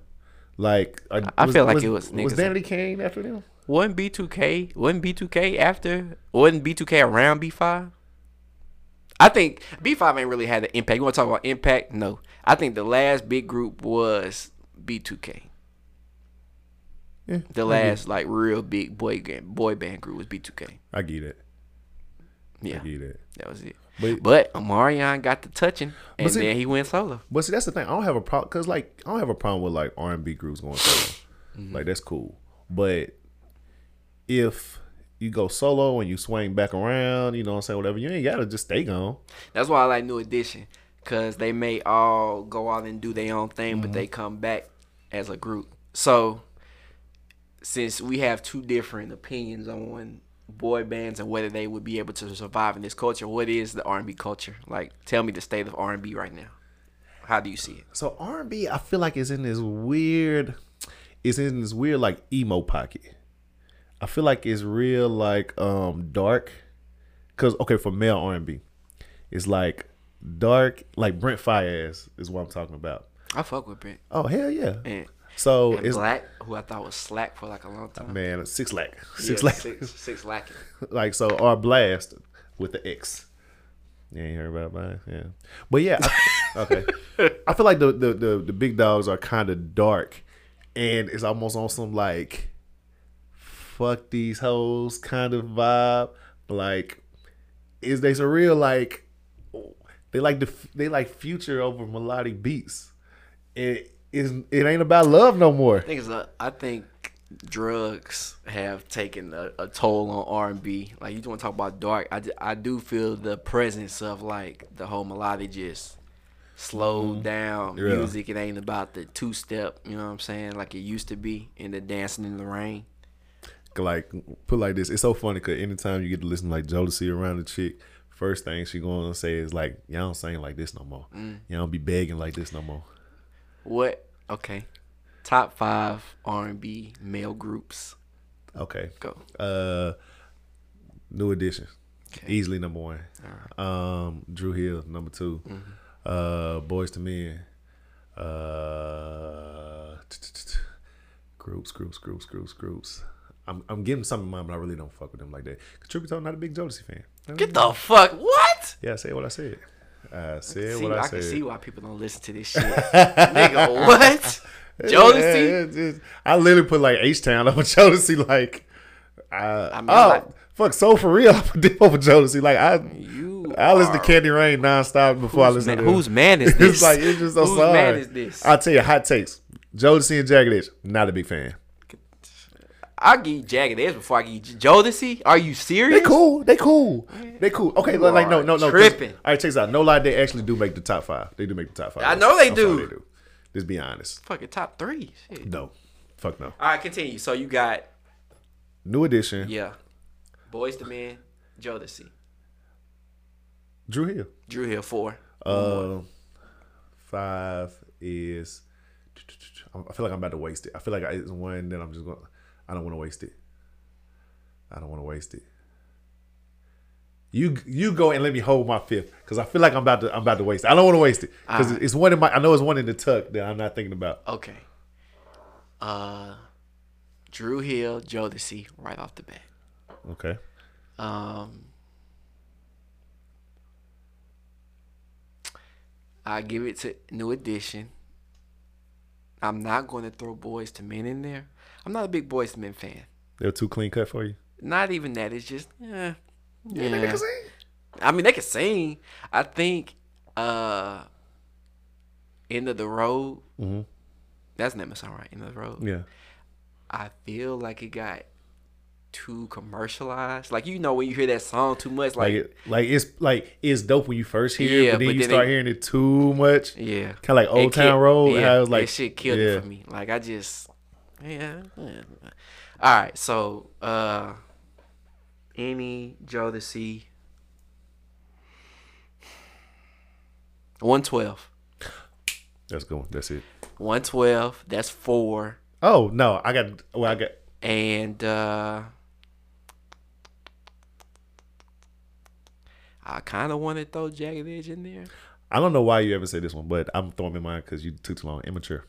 Like uh, I feel like it was was niggas- Danity Kane after them. Wasn't B2K, wasn't B2K after, wasn't B2K around B5? I think B5 ain't really had the impact. You want to talk about impact? No. I think the last big group was B2K. Yeah, The I last like real big boy band, boy band group was B2K. I get it. Yeah, I get it. that was it. But But Omarion got the touching, and see- then he went solo. But see, that's the thing. I don't have a problem because, like, I don't have a problem with like R and B groups going solo. Mm-hmm. Like, that's cool. But if you go solo and you swing back around, you know what I'm saying, whatever, you ain't gotta just stay gone. That's why I like New Edition, cause they may all go out and do their own thing, but Mm-hmm. they come back as a group. So since we have two different opinions on boy bands and whether they would be able to survive in this culture, what is the R and B culture? Like, tell me the state of R and B right now. How do you see it? So R and B, I feel like it's in this weird, it's in this weird like emo pocket. I feel like it's real like um dark, cause okay for male R and B, it's like dark like Brent Faiyaz is what I'm talking about. I fuck with Brent Oh hell yeah! and, So and it's Black, who I thought was slack for like a long time. man six lack Yeah, six lack six, six lacking. like so our blast with the X. You ain't heard about mine, yeah. But yeah, I, okay. I feel like the, the the the big dogs are kind of dark, and it's almost on some like fuck these hoes kind of vibe. Like, is they surreal? like they like the they like future over melodic beats. It is it ain't about love no more. I think it's a, I think drugs have taken a, a toll on R and B. Like you don't want to talk about dark, I, I do feel the presence of like the whole melody just slowed down Mm-hmm. Yeah. music. It ain't about the two step, you know what I'm saying, like it used to be in the dancing in the rain. like put like this. It's so funny because anytime you get to listen to like Jodeci around the chick, first thing she going to say is like, "Y'all don't sing like this no more. Y'all don't be begging like this no more." What? Okay, top five R and B male groups. Okay, Go. uh, New Edition, Okay. easily number one. Um, Dru Hill number 2 Uh, Boyz II Men. Uh, groups, groups, groups, groups, groups. I'm I'm getting some in mind, but I really don't fuck with them like that. Cause Trippy Toe not a big Jodeci fan. Get the fuck what? Yeah, I said what I said. Uh, I said See, what I, I can see why people don't listen to this shit, nigga. What? Jodeci? Yeah, it's- it's- I literally put like H Town over Jodeci. Like, I, I mean, oh like- fuck, so for real, I put Dip over Jodeci. Like I, You I listen to Candy Rain nonstop before I listen man, to whose man is this? It's like it's just so Whose sorry. man is this? I'll tell you, hot takes. Jodeci and Jagged Edge, not a big fan. I'll give you Jagged Edge before I give you Jodeci. Are you serious? They cool. They cool. They cool. Okay, You like no, no, no. tripping. All right, check this out. No lie, they actually do make the top five. They do make the top five. I know they I'm do. They do. Just be honest. Fucking top three. Shit. No, fuck no. All right, continue. So you got New edition. yeah, Boyz II Men, Jodeci. Dru Hill. Dru Hill four. Uh, five is. I feel like I'm about to waste it. I feel like it's one that I'm just going. I don't want to waste it. I don't want to waste it. You you go and let me hold my fifth because I feel like I'm about to I'm about to waste it. I don't want to waste it because it's one in my. I know it's one in the tuck that I'm not thinking about. Okay. Uh, Dru Hill, Jodeci, right off the bat. Okay. Um, I give it to New Edition. I'm not going to throw Boyz II Men in there. I'm not a big Boyz II Men fan. They're too clean cut for you. Not even that. It's just, eh, Yeah. yeah. I mean, they can sing. I think, uh, End of the Road. hmm That's the name of the song, right? End of the Road. Yeah. I feel like it got too commercialized. Like you know when you hear that song too much, Like like, like it's like it's dope when you first hear it, Yeah, but then but you then start it- hearing it too much. yeah, Kind of like Old It Town Road. Yeah, it was like that shit killed yeah. it for me. Like I just, yeah. yeah. All right, so uh, any Jodeci. 112. That's good. one. That's it. 112. That's four. Oh no, I got. Well, I got. And uh I kind of want to throw Jagged Edge in there. I don't know why you ever say this one, but I'm throwing in mine because you took too long. Immature.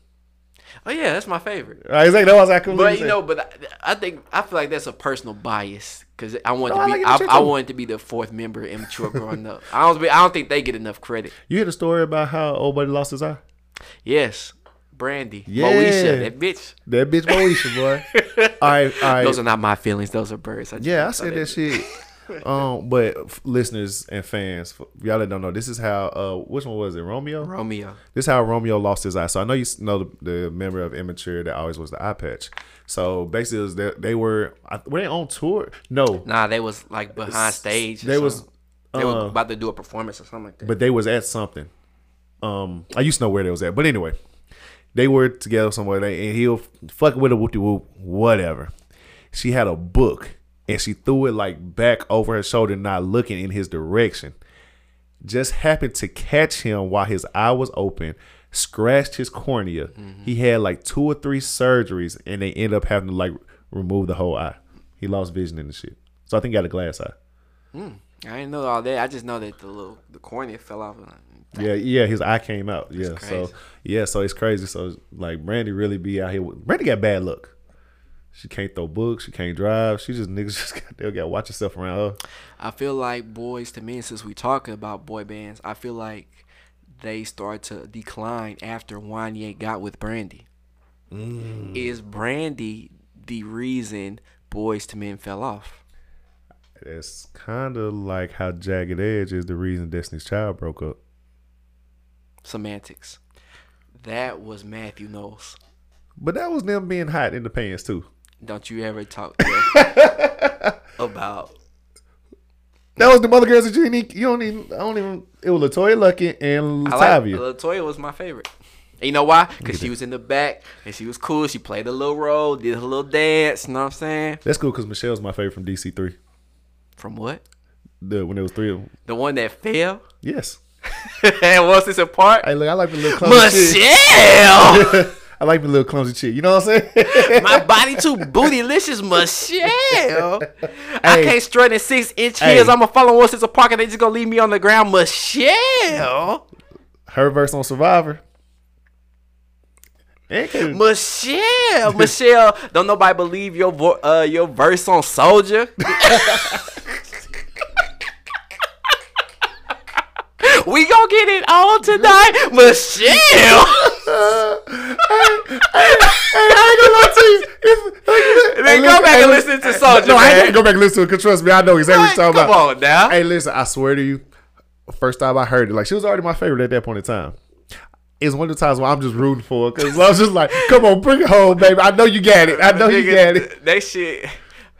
Oh yeah, that's my favorite. Right, exactly. That was I But you know, but I, I think I feel like that's a personal bias because I want No, to I be. like I, I wanted to be the fourth member of immature growing up. I don't. I don't think they get enough credit. you hear the story about how old buddy lost his eye? Yes, Brandy, Yeah. Moesha, that bitch. That bitch Moesha, boy. all right, all right. Those are not my feelings. Those are birds. just Yeah, I said that- that shit. Um, but f- listeners and fans, f- y'all that don't know, this is how. Uh, which one was it? Romeo. Romeo. This is how Romeo lost his eye. So I know you know the, the member of Immature that always was the eye patch. So basically, it was that they were I- were they on tour? No, Nah, they was like behind stage. They was. They uh, were about to do a performance or something like that. but they was at something. Um, I used to know where they was at, but anyway, they were together somewhere. They, and he'll fuck with a whoop whoop, whatever. She had a book and she threw it like back over her shoulder, not looking in his direction. Just happened to catch him while his eye was open, scratched his cornea. Mm-hmm. He had like two or three surgeries, and they end up having to like remove the whole eye. He lost vision in the shit. So I think he got a glass eye. Hmm. I didn't know all that. I just know that the little the cornea fell off. Yeah, yeah, his eye came out. Yeah, so yeah, so it's crazy. So like Brandy really be out here. With, Brandy got bad luck. She can't throw books. She can't drive. She just niggas just got they got to watch herself around her. I feel like Boyz II Men, since we talking about boy bands, I feel like they start to decline after Wanyá got with Brandy. Mm. Is Brandy the reason Boyz II Men fell off? It's kind of like how Jagged Edge is the reason Destiny's Child broke up. Semantics. That was Matthew Knowles. But that was them being hot in the pants too. Don't you ever talk to about That was the mother girls that you. You don't even. I don't even. It was LeToya Luckett and I like LaTavia. Latoya was my favorite. And you know why? Because she was in the back and she was cool. She played a little role, did a little dance. You know what I'm saying? That's cool because Michelle's my favorite from DC three. From what? The when there was three of them. The one that fell Yes. and was this apart? Hey, look, I like the little. Michelle, I like the little clumsy chick. You know what I'm saying? my body too bootylicious. Michelle, I can't strut in six inch Hey. heels. I'ma follow one since a park and they just gonna leave me on the ground. Michelle, Her verse on Survivor. Michelle, Michelle. Don't nobody believe your vo- uh your verse on Soldier. we gonna get it on tonight, Michelle. Hey, I ain't gonna lie to you. It's- Then go back and listen to Soldier No, I ain't gonna go back and listen to it. Cause trust me, I know exactly what you're talking Come about. on now. Hey, listen, I swear to you, first time I heard it, like she was already my favorite at that point in time. It's one of the times where I'm just rooting for her because I was just like, "Come on, bring it home, baby. I know you got it. I know you got it." That shit.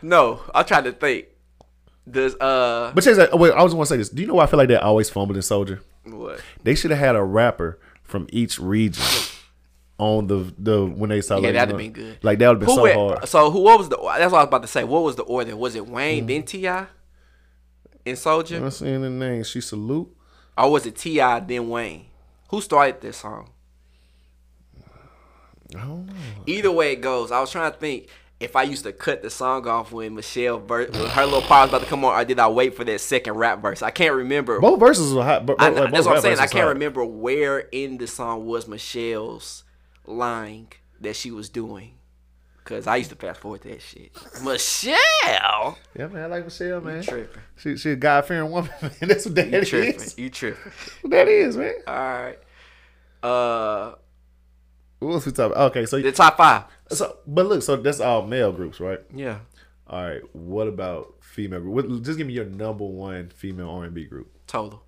No, I'm trying to think. Does uh But this out. wait, I was to say this. Do you know why I feel like they always fumbled in Soldier? what? They should have had a rapper from each region on the the when they saw Yeah, like, that'd you have know, been good. Like that would have been Who so went, hard. so who what was the that's what I was about to say. What was the order? Was it. Wayne then T.I.? in Soldier? I'm seeing the name. She salute. Or was it T.I. then Wayne? Who started this song? I don't know. Either way it goes, I was trying to think if I used to cut the song off when Michelle ver- when her little part was about to come on, or did I wait for that second rap verse? I can't remember. Both verses were hot. But, I, like, that's what I'm saying. I can't hot. remember where in the song was Michelle's line that she was doing. Cause I used to fast forward that shit. Michelle, Yeah, man. I like Michelle, man. you tripping? She she a God fearing woman, man. That's what that You is. tripping? You tripping? What that is, man. All right. Uh, What else we talking about? Okay, so the top five. so but look, so that's all male groups, right? Yeah. All right. What about female group? What, just give me your number one female R and B group. Total.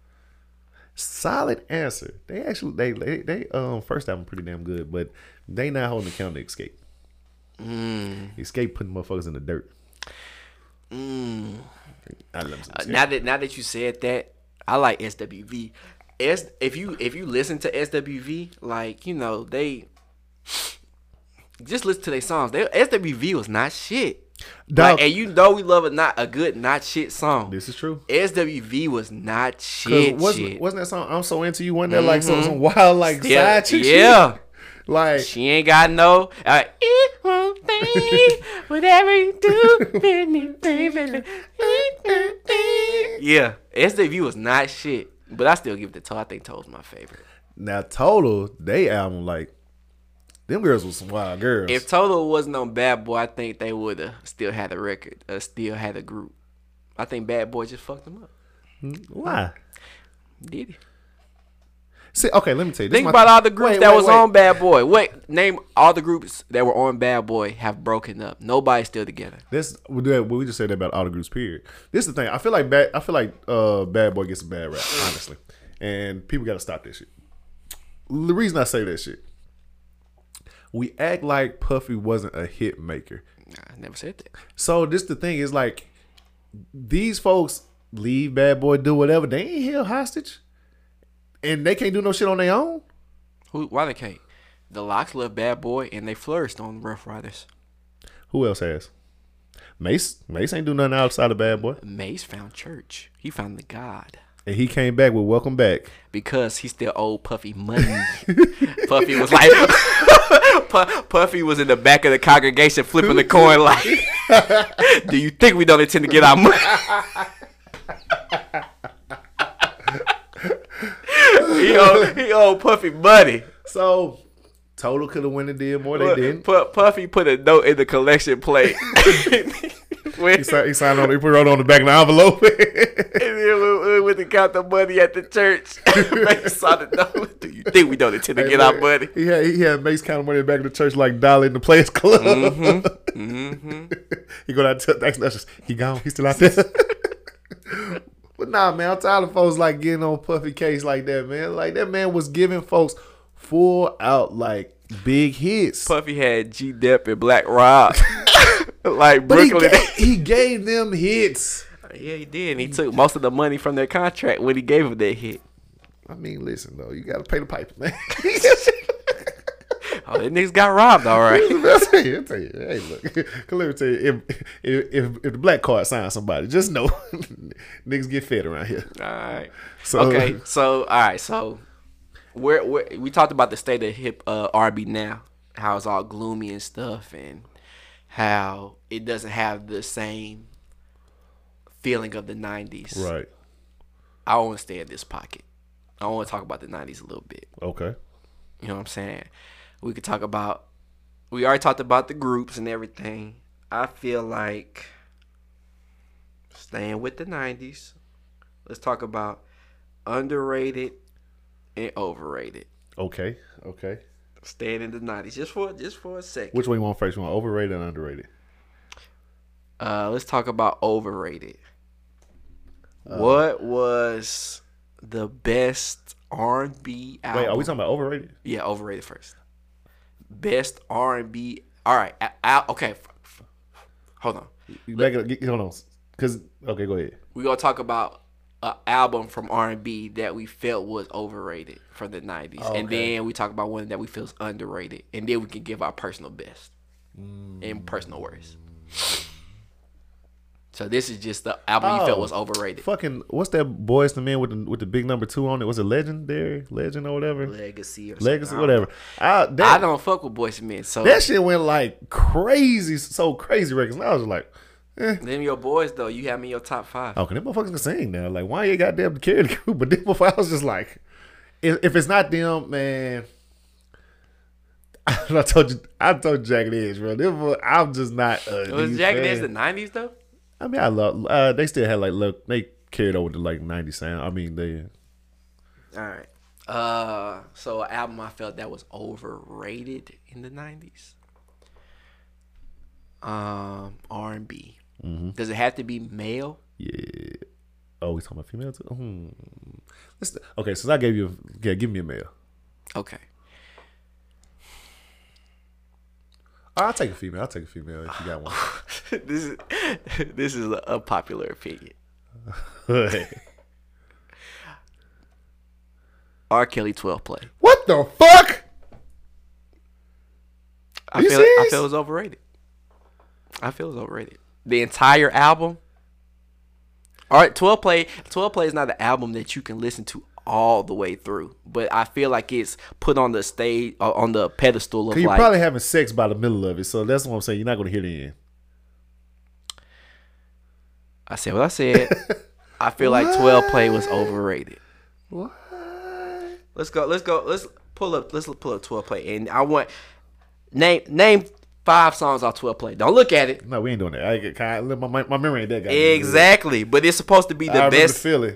Solid answer. They actually they they, they um first album pretty damn good, but they not holding account to Xscape. Mm. Xscape putting motherfuckers in the dirt. Mm. I love Uh, now that now that you said that, I like SWV. S if you if you listen to SWV, like you know they just listen to their songs. They SWV was not shit. Dog, Like, and you know we love a not a good not shit song. this is true. SWV was not shit. wasn't, shit. wasn't that song I'm so into you? Wasn't that like some, some wild like Yeah, side chick shit? yeah. Like She ain't got no. Uh, it won't be whatever you do, baby, baby. Yeah, SWV was not shit, but I still give it to Toe. I think Toe's my favorite. now total they album like them girls was some wild girls. If Toto wasn't on Bad Boy, I think they would have still had a record, uh, still had a group. I think Bad Boy just fucked them up. Why? Did he? See, okay, let me tell you. This Think my- about all the groups Wait, that wait, was wait. on Bad Boy. Wait, name all the groups that were on Bad Boy have broken up. Nobody's still together. This we do we just said that about all the groups. Period. This is the thing. I feel like bad. I feel like uh, Bad Boy gets a bad rap, honestly, and people got to stop this shit. The reason I say that shit, we act like Puffy wasn't a hit maker. Nah, I never said that. So this the thing is like these folks leave Bad Boy do whatever. They ain't held hostage, and they can't do no shit on their own. Who? Why they can't? The LOX left Bad Boy, and they flourished on Ruff Ryders. Who else has? Mase. Mase ain't do nothing outside of Bad Boy, Mase found church. He found the God. and he came back with Welcome Back. because he still owed Puffy money. Puffy was like, Puffy was in the back of the congregation flipping the coin like, "Do you think we don't intend to get our money?" he owed he owed Puffy money. So Total could have went and did more. They didn't. Pu- Puffy put a note in the collection plate. When- He signed, he signed on. He put it on the back of the envelope. And then we, we went to count the money at the church. Mase saw the note. Do you think we don't intend to get our money? He had he had Mase count money back in the church like dollar in the Players Club. Mm-hmm. he go out to that's, that's just he gone. He still out there. but nah, man, I'm tired of folks like getting on Puffy case like that, man. Like that man was giving folks full out like big hits. Puffy had G Dep and Black Rob. like but he Brooklyn. gave, he gave them hits. Yeah, he did. And he took most of the money from their contract when he gave him that hit. I mean, listen though, you gotta pay the piper, man. Oh, that niggas got robbed, all right. I'll tell you, I'll tell you. Hey, look, let me tell you, if, if if if the black card signs somebody, just know niggas get fed around here. All right. So- okay. So all right. So where where we talked about the state of hip uh, R&B now, how it's all gloomy and stuff, and how it doesn't have the same feeling of the '90s. Right. I want to stay in this pocket. I want to talk about the '90s a little bit. Okay. You know what I'm saying? We could talk about. We already talked about the groups and everything. I feel like staying with the '90s. Let's talk about underrated and overrated. Okay. Okay. Staying in the '90s just for just for a second. Which one you want first? You want overrated and underrated? Uh, let's talk about overrated. What was the best R&B album? Wait, are we talking about overrated? Yeah, overrated first. Best R and B. All right. okay. Hold on. Back up. Get, hold on. Cause okay, go ahead. We gonna talk about an album from R and B that we felt was overrated from the nineties, and then we talk about one that we feel is underrated, and then we can give our personal best Mm. and personal worst. So this is just the album you felt Oh. was overrated. Fucking what's that boys the man with the with the big number two on it? Was it legendary, legend or whatever? Legacy or. Legacy, don't whatever. I, I don't fuck with Boys and Men. So that shit went like crazy, so crazy records. And I was like, eh. them your boys though, you have me in your top five. Okay, them motherfuckers can sing now. Like, why you goddamn carry the group? But then before I was just like, if, if it's not them, man. I told you, I told Jagged Edge, bro. Them, I'm just not. Uh, was Jagged Edge the nineties though? I mean, I love. Uh, they still had like, look, they carried over to like '90 sound. I mean, they. All right. Uh, so an album I felt that was overrated in the nineties. Um, R and B. Mm-hmm. Does it have to be male? Yeah. Oh, we talking about female too? Hmm. Let's, okay, since I gave you, yeah, give me a male. Okay. Oh, I'll take a female. I'll take a female if you got one. this is this is a, popular opinion. R. Kelly twelve play. what the fuck? I feel I feel it's overrated. I feel it's overrated. The entire album. All right, twelve play. Twelve play is not an album that you can listen to all the way through, but I feel like it's put on the stage uh, on the pedestal of you're like. probably having sex by the middle of it, so that's what I'm saying. You're not gonna hear the end. I said what I said. I feel like twelve play was overrated. What? Let's go. Let's go. Let's pull up. Let's pull up twelve play, and I want name name five songs off twelve play. Don't look at it. No, we ain't doing that. I get kind my, my memory ain't that guy. Exactly, but it's supposed to be the remember best. feeling.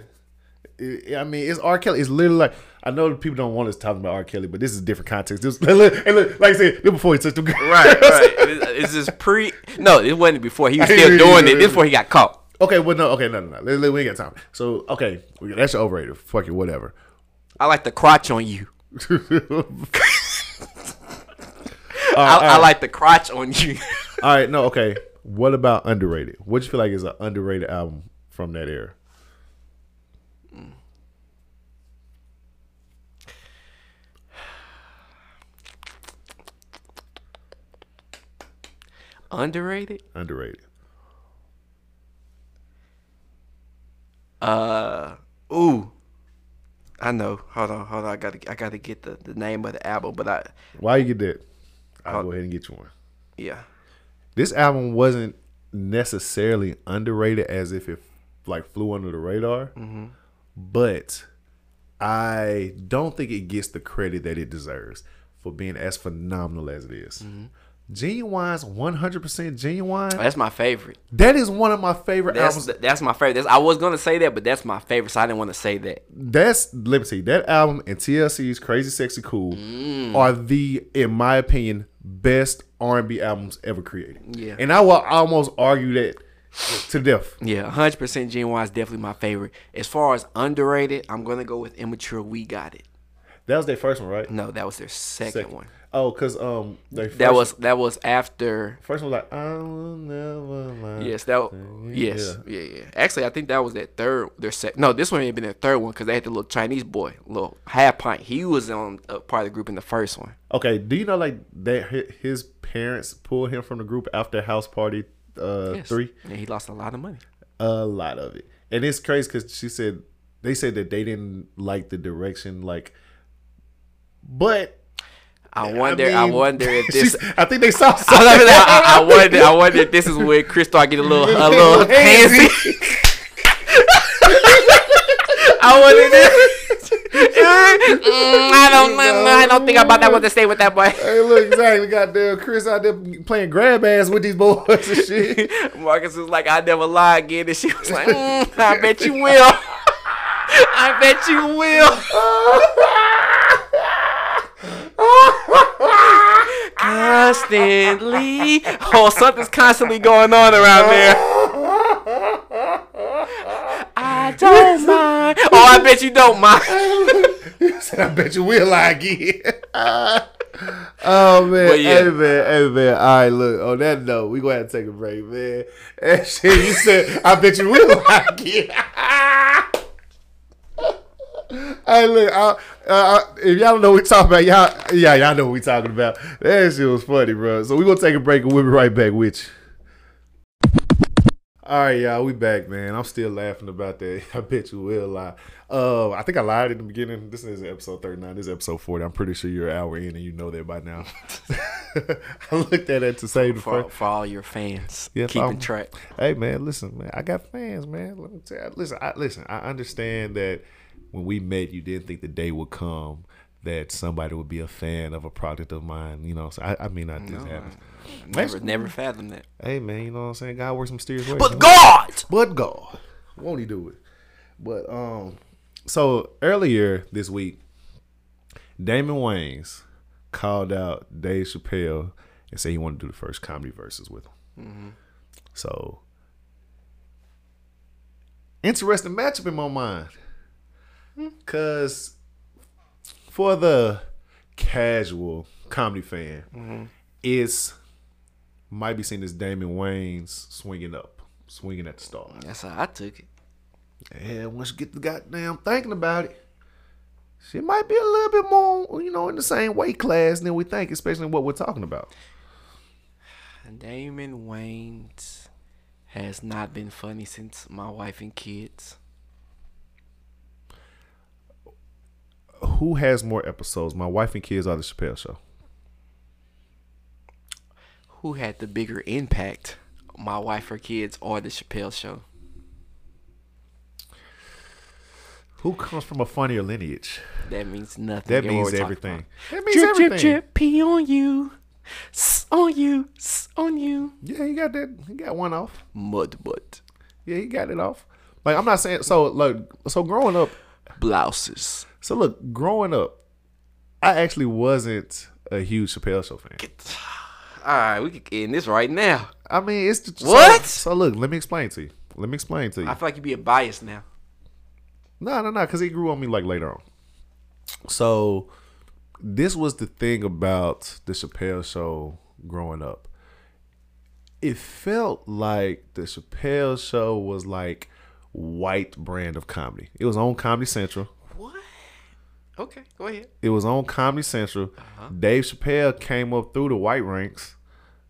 It- I mean, it's R. Kelly. It's literally like I know people don't want us talking about R. Kelly, but this is a different context. This, look, and look, like I said, before he touched the girl. Right, right. It's just pre. No, it wasn't before. He was still doing it. This before he got caught. Okay, well, no, okay, no, no, no. We ain't got time. So, okay, that's your overrated. Fuck it, whatever. I like the crotch on you. All I, right, I like the crotch on you. All right, no, okay. What about underrated? What you feel like is an underrated album from that era? Underrated. Underrated. Uh, ooh. I know. Hold on, hold on. I gotta, I gotta get the, the name of the album, but I, Why you get that? I'll Uh, go ahead and get you one. yeah. This album wasn't necessarily underrated as if it like flew under the radar, Mm-hmm. but I don't think it gets the credit that it deserves for being as phenomenal as it is. Mm-hmm. Ginuwine's 100% Ginuwine. That's my favorite. That is one of my favorite That's albums. that's my favorite. That's, I was gonna say that, but that's my favorite, so I didn't want to say that. That's let me see that album and TLC's Crazy Sexy Cool Mm. are the, in my opinion, best R and B albums ever created. Yeah. and I will almost argue that to death. Yeah, 100% Ginuwine is definitely my favorite. As far as underrated, I'm gonna go with Immature. We got it. That was their first one, right? No, that was their second, Second. one. Oh, cause um, first, That was that was after. first one was like I will never lie. Yes, that. Yes, yeah, yeah. Actually, I think that was their third. Their set. No, this one had been their third one because they had the little Chinese boy, little half pint. He was on a part of the group in the first one. Okay, do you know like that his parents pulled him from the group after House Party uh Yes. three? And he lost a lot of money. a lot of it and it's crazy because she said they said that they didn't like the direction like but I wonder. I, mean, wonder if this. i think they saw I, something I, I wonder. I wonder if this is where Chris started getting a little, a little handsy. I wonder. If, Mm, I don't. I don't think I'm about that one to stay with that boy. hey look exactly goddamn chris out there playing grab ass with these boys and shit Marcus was like, I never lie again. And she was like, mm, I bet you will. I bet you will. Constantly. Oh, something's constantly going on around there. I don't mind. Oh, I bet you don't mind. you said, I bet you will lie again. oh man, But yeah. hey man, hey man. All right, look. On that note, we gonna have to take a break, man. And shit, you said, I bet you will lie it. hey, look. Uh, uh, if y'all don't know what we talking about, y'all, yeah, y'all know what we talking about. That shit was funny, bro. So we gonna take a break and we'll be right back with you. All right, y'all, we back, man. I'm still laughing about that. I bet you will lie. Uh, I think I lied in the beginning. This is episode 39. This is episode 40. I'm pretty sure you're an hour in and you know that by now. I looked at it to save the For, for all your fans, Yeah, keeping I'm- track. Hey, man, listen, man. I got fans, man. Let me tell you. Listen, I, listen. I understand that when we met, you didn't think the day would come that somebody would be a fan of a product of mine. You know, so I, I mean, not this No, happens. Never, never fathomed that. Hey, man, you know what I'm saying? God works mysterious ways. But. God, But God, won't he do it? But um, so earlier this week, Damon Wayans called out Dave Chappelle and said he wanted to do the first comedy Verzuz with him. So interesting matchup in my mind, cause for the casual comedy fan, mm-hmm. it's might be seen as Damon Wayans swinging up, swinging at the stars. that's how I took it. And once you get the goddamn thinking about it, she might be a little bit more, you know, in the same weight class than we think, especially what we're talking about. Damon Wayans has not been funny since my wife and kids. Who has more episodes, my wife and kids or the Chappelle show? Who had the bigger impact? My wife or kids or the Chappelle show? Who comes from a funnier lineage? That means nothing. That means everything. That means Drip, everything. drip, drip, pee on you, S on you, S on you. Yeah, he got that. He got one off. Mud butt Yeah, he got it off. Like I'm not saying so. Like so, growing up. Blouses. So look, growing up, I actually wasn't a huge Chappelle show fan. All right, we can end this right now. I mean, it's the, What? So, so look, let me explain to you. Let me explain to you. I feel like you being biased now. No, no, no, because he grew on me like later on. So this was the thing about the Chappelle show growing up. It felt like the Chappelle show was like white brand of comedy. It was on Comedy Central. What? Okay, go ahead. It was on Comedy Central. Dave Chappelle came up through the white ranks.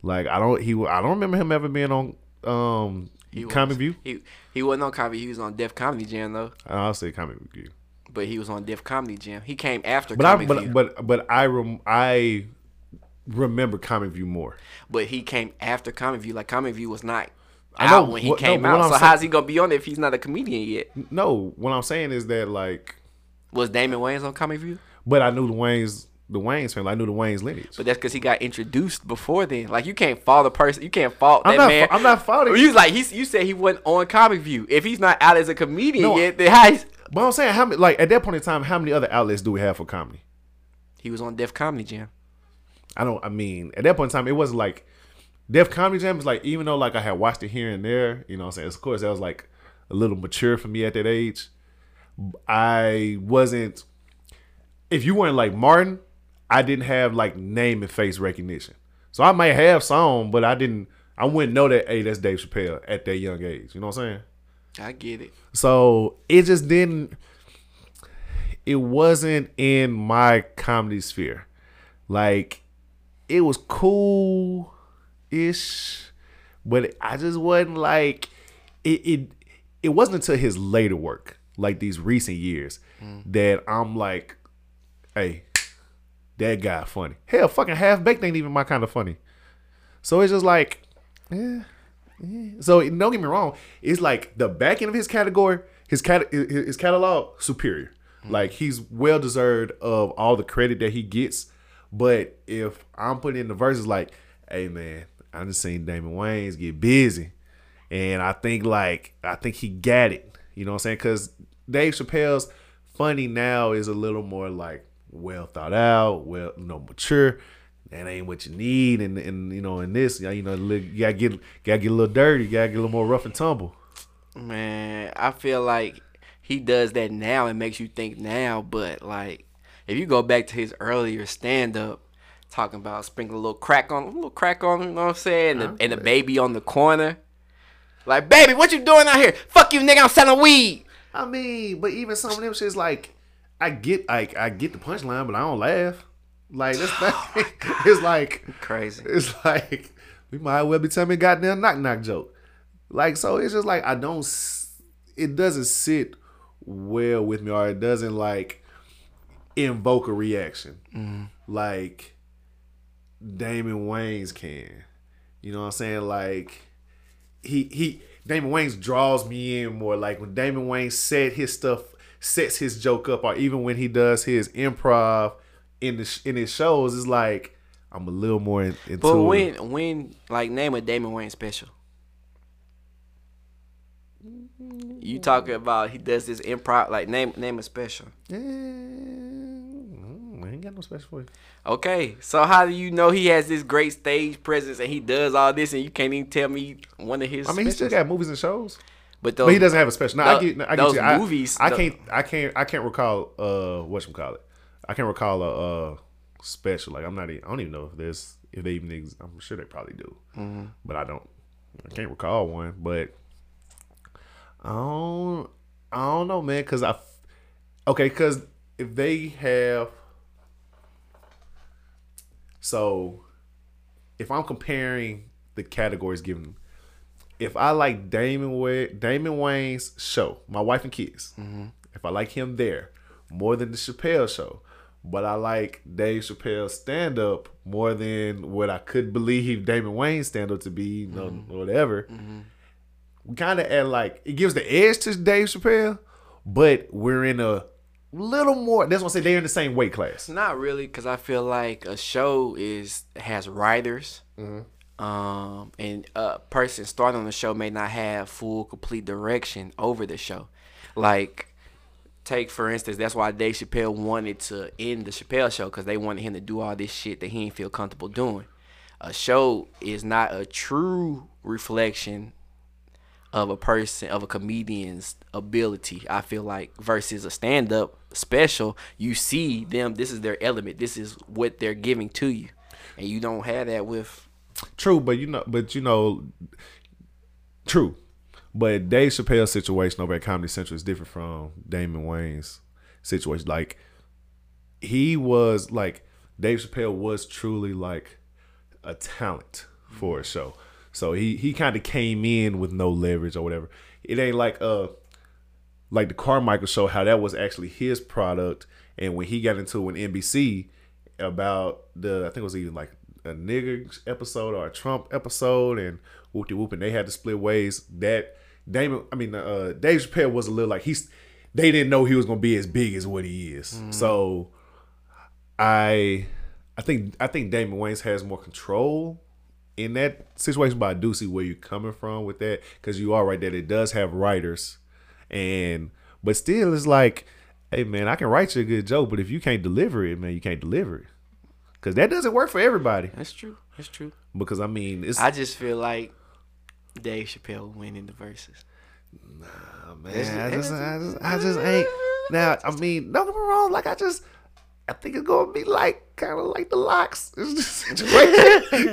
Like I don't he I don't remember him ever being on um He Comic View. He he wasn't on comedy. He was on Def Comedy Jam though. I'll say Comic View. But he was on Def Comedy Jam. He came after But I but View. but but I rem, I remember Comic View more. But he came after Comic View. Like Comic View was not out when he what- came what out. So saying- how's he gonna be on it if he's not a comedian yet? No, what I'm saying is that like, Was Damon Wayans on Comic View? but I knew the Wayans the Wayans family. I knew the Wayans lineage. But that's because he got introduced before then. Like you can't fault the person. You can't fault I'm that not. man. I'm not faulting. You like he's. You said he wasn't on Comic View. If he's not out as a comedian No, yet, then how But I'm saying how many like at that point in time, how many other outlets do we have for comedy? he was on Def Comedy Jam. I don't. I mean, at that point in time, it wasn't like Def Comedy Jam is like even though like I had watched it here and there, you know, what I'm saying of course that was like a little mature for me at that age. I wasn't. If you weren't like Martin, I didn't have like name and face recognition. So I might have some, but I didn't. I wouldn't know that. Hey, that's Dave Chappelle at that young age. You know what I'm saying? I get it. So it just didn't. It wasn't in my comedy sphere. Like it was cool ish, but I just wasn't like it. It it wasn't until his later work, like these recent years, mm. that I'm like, hey, that guy funny. Hell, fucking half baked ain't even my kind of funny. So it's just like, yeah. So don't get me wrong, it's like the back end of his category, his cat his his catalog superior. Mm. Like he's well deserved of all the credit that he gets. But if I'm putting in the verses like, hey man, I just seen Damon Wayans get busy. And I think like I think he got it. You know what I'm saying? Cause Dave Chappelle's funny now is a little more like well thought out, well, you know, mature. That ain't what you need, and and you know, in this, you know, you gotta get gotta get a little dirty, gotta get a little more rough and tumble. Man, I feel like he does that now and makes you think now, but like if you go back to his earlier stand up talking about sprinkling a little crack on a little crack on, you know what I'm saying? And the, and the baby on the corner. Like, baby, what you doing out here? Fuck you, nigga, I'm selling weed. I mean, but even some of them shit's like, I get like I get the punchline, but I don't laugh. Like that's not, it's like Crazy. it's like we might well be telling a goddamn knock knock joke. Like so, it's just like I don't. It doesn't sit well with me, or it doesn't like invoke a reaction mm-hmm. like Damon Wayans can. You know what I'm saying? Like he he Damon Wayans draws me in more. Like when Damon Wayans said his stuff, sets his joke up, or even when he does his improv in the in his shows, it's like I'm a little more in, into. But it. when when like name a Damon Wayne special. You talking about he does this improv like name name a special. I ain't got no special for you. Okay, so how do you know he has this great stage presence and he does all this and you can't even tell me one of his? I mean, he still got movies and shows. but those, But he doesn't have a special. No, I tho- get, I get those you. I, movies, I tho- can't, I can't, I can't recall. Uh, what you call it? I can't recall a uh special. Like I'm not. I don't even know if there's if they even. Ex- I'm sure they probably do, Mm-hmm. but I don't. I can't recall one. But I don't. I don't know, man. Cause I. Okay, cause if they have. So, if I'm comparing the categories given if I like Damon Way, Damon Wayne's show, My Wife and Kids, mm-hmm. if I like him there more than the Chappelle show, but I like Dave Chappelle's stand up more than what I could believe Damon Wayne's stand up to be, you know, mm-hmm. whatever. Mm-hmm. We kind of add like it gives the edge to Dave Chappelle, but we're in a little more. That's what I say they're in the same weight class. Not really, because I feel like a show is has writers, Mm-hmm. um, and a person starting on the show may not have full, complete direction over the show. Like, take for instance, that's why Dave Chappelle wanted to end the Chappelle show because they wanted him to do all this shit that he didn't feel comfortable doing. A show is not a true reflection of a person of a comedian's ability i feel like versus a stand-up special you see them this is their element this is what they're giving to you and you don't have that with True, but you know, but you know, true. But Dave Chappelle's situation over at Comedy Central is different from Damon Wayne's situation. Like he was like Dave Chappelle was truly like a talent for a show. So he he kind of came in with no leverage or whatever. It ain't like uh like the Carmichael show how that was actually his product. And when he got into an NBC about the I think it was even like a nigger episode or a Trump episode and whoop de whoop and they had to split ways. That Damon I mean uh Dave Chappelle was a little like he's they didn't know he was gonna be as big as what he is. So I I think I think Damon Wayans has more control in that situation, but I do see where you're coming from with that because you are right that it does have writers, and but still it's like, hey man, I can write you a good joke, but if you can't deliver it, man, you can't deliver it because that doesn't work for everybody. that's true that's true Because I mean, it's i just feel like dave chappelle winning the verses Nah, man, I just, I just, I just ain't. Now, I mean, don't get me wrong. Like, I just, I think it's gonna be like kind of like the LOX. It's just situation.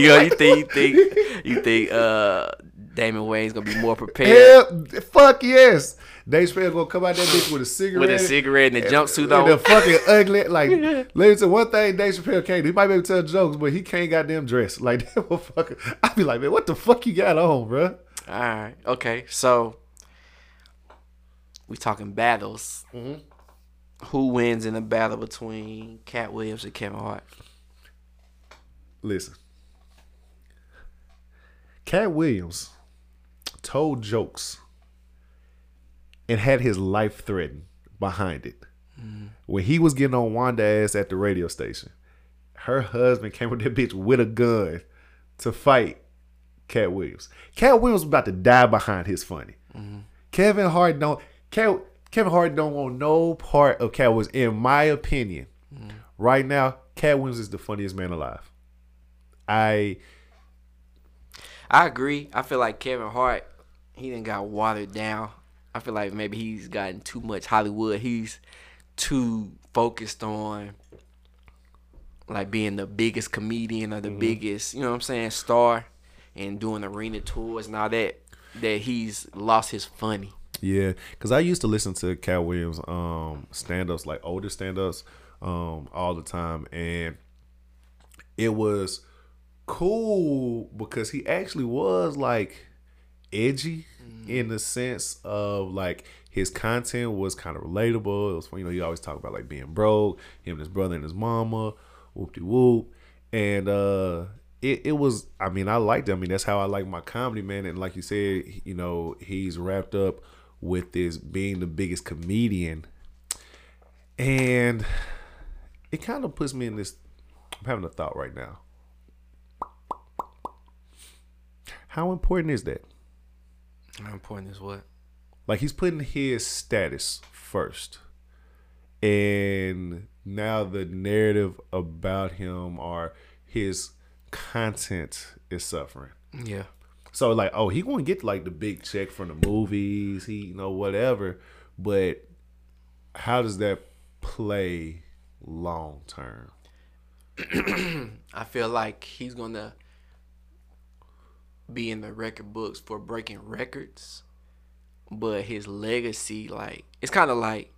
you know you think you think you think uh damon wayne's gonna be more prepared Hell, fuck yes. Dave Chappelle gonna come out that bitch with a cigarette. with a cigarette and a jumpsuit and on the fucking ugly, like, listen, one thing Dave Chappelle can't. He might be able to tell jokes, but he can't goddamn dress. Like, that motherfucker, I be like, man, what the fuck you got on, bro? All right. Okay. So we talking battles. Mm-hmm. Who wins in a battle between Katt Williams and Kevin Hart? Listen, Katt Williams told jokes and had his life threatened behind it. Mm-hmm. When he was getting on Wanda ass at the radio station, her husband came with that bitch with a gun to fight Katt Williams. Katt Williams was about to die behind his funny. Mm-hmm. Kevin Hart don't Katt, Kevin Hart don't want no part of Katt Williams. In my opinion, mm-hmm. right now, Katt Williams is the funniest man alive. I I agree. I feel like Kevin Hart, he didn't got watered down. I feel like maybe he's gotten too much Hollywood. He's too focused on like being the biggest comedian or the biggest, you know what I'm saying, star and doing arena tours and all that that he's lost his funny. Yeah, because I used to listen to Katt Williams um stand ups, like older stand ups, um, all the time. And it was cool because he actually was like edgy in the sense of like his content was kind of relatable. It was you know he always talk about like being broke, him and his brother and his mama, whoop de whoop, and uh. It, it was I mean I liked it. I mean that's how I like my comedy man and like you said you know he's wrapped up with this being the biggest comedian and it kind of puts me in this I'm having a thought right now. How important is that? How important is what? Like he's putting his status first. And now the narrative about him or his content is suffering. Yeah. So like, oh, he gonna get like the big check from the movies, he you know, whatever. But how does that play long term? I feel like he's gonna be in the record books for breaking records, but his legacy, like, it's kind of like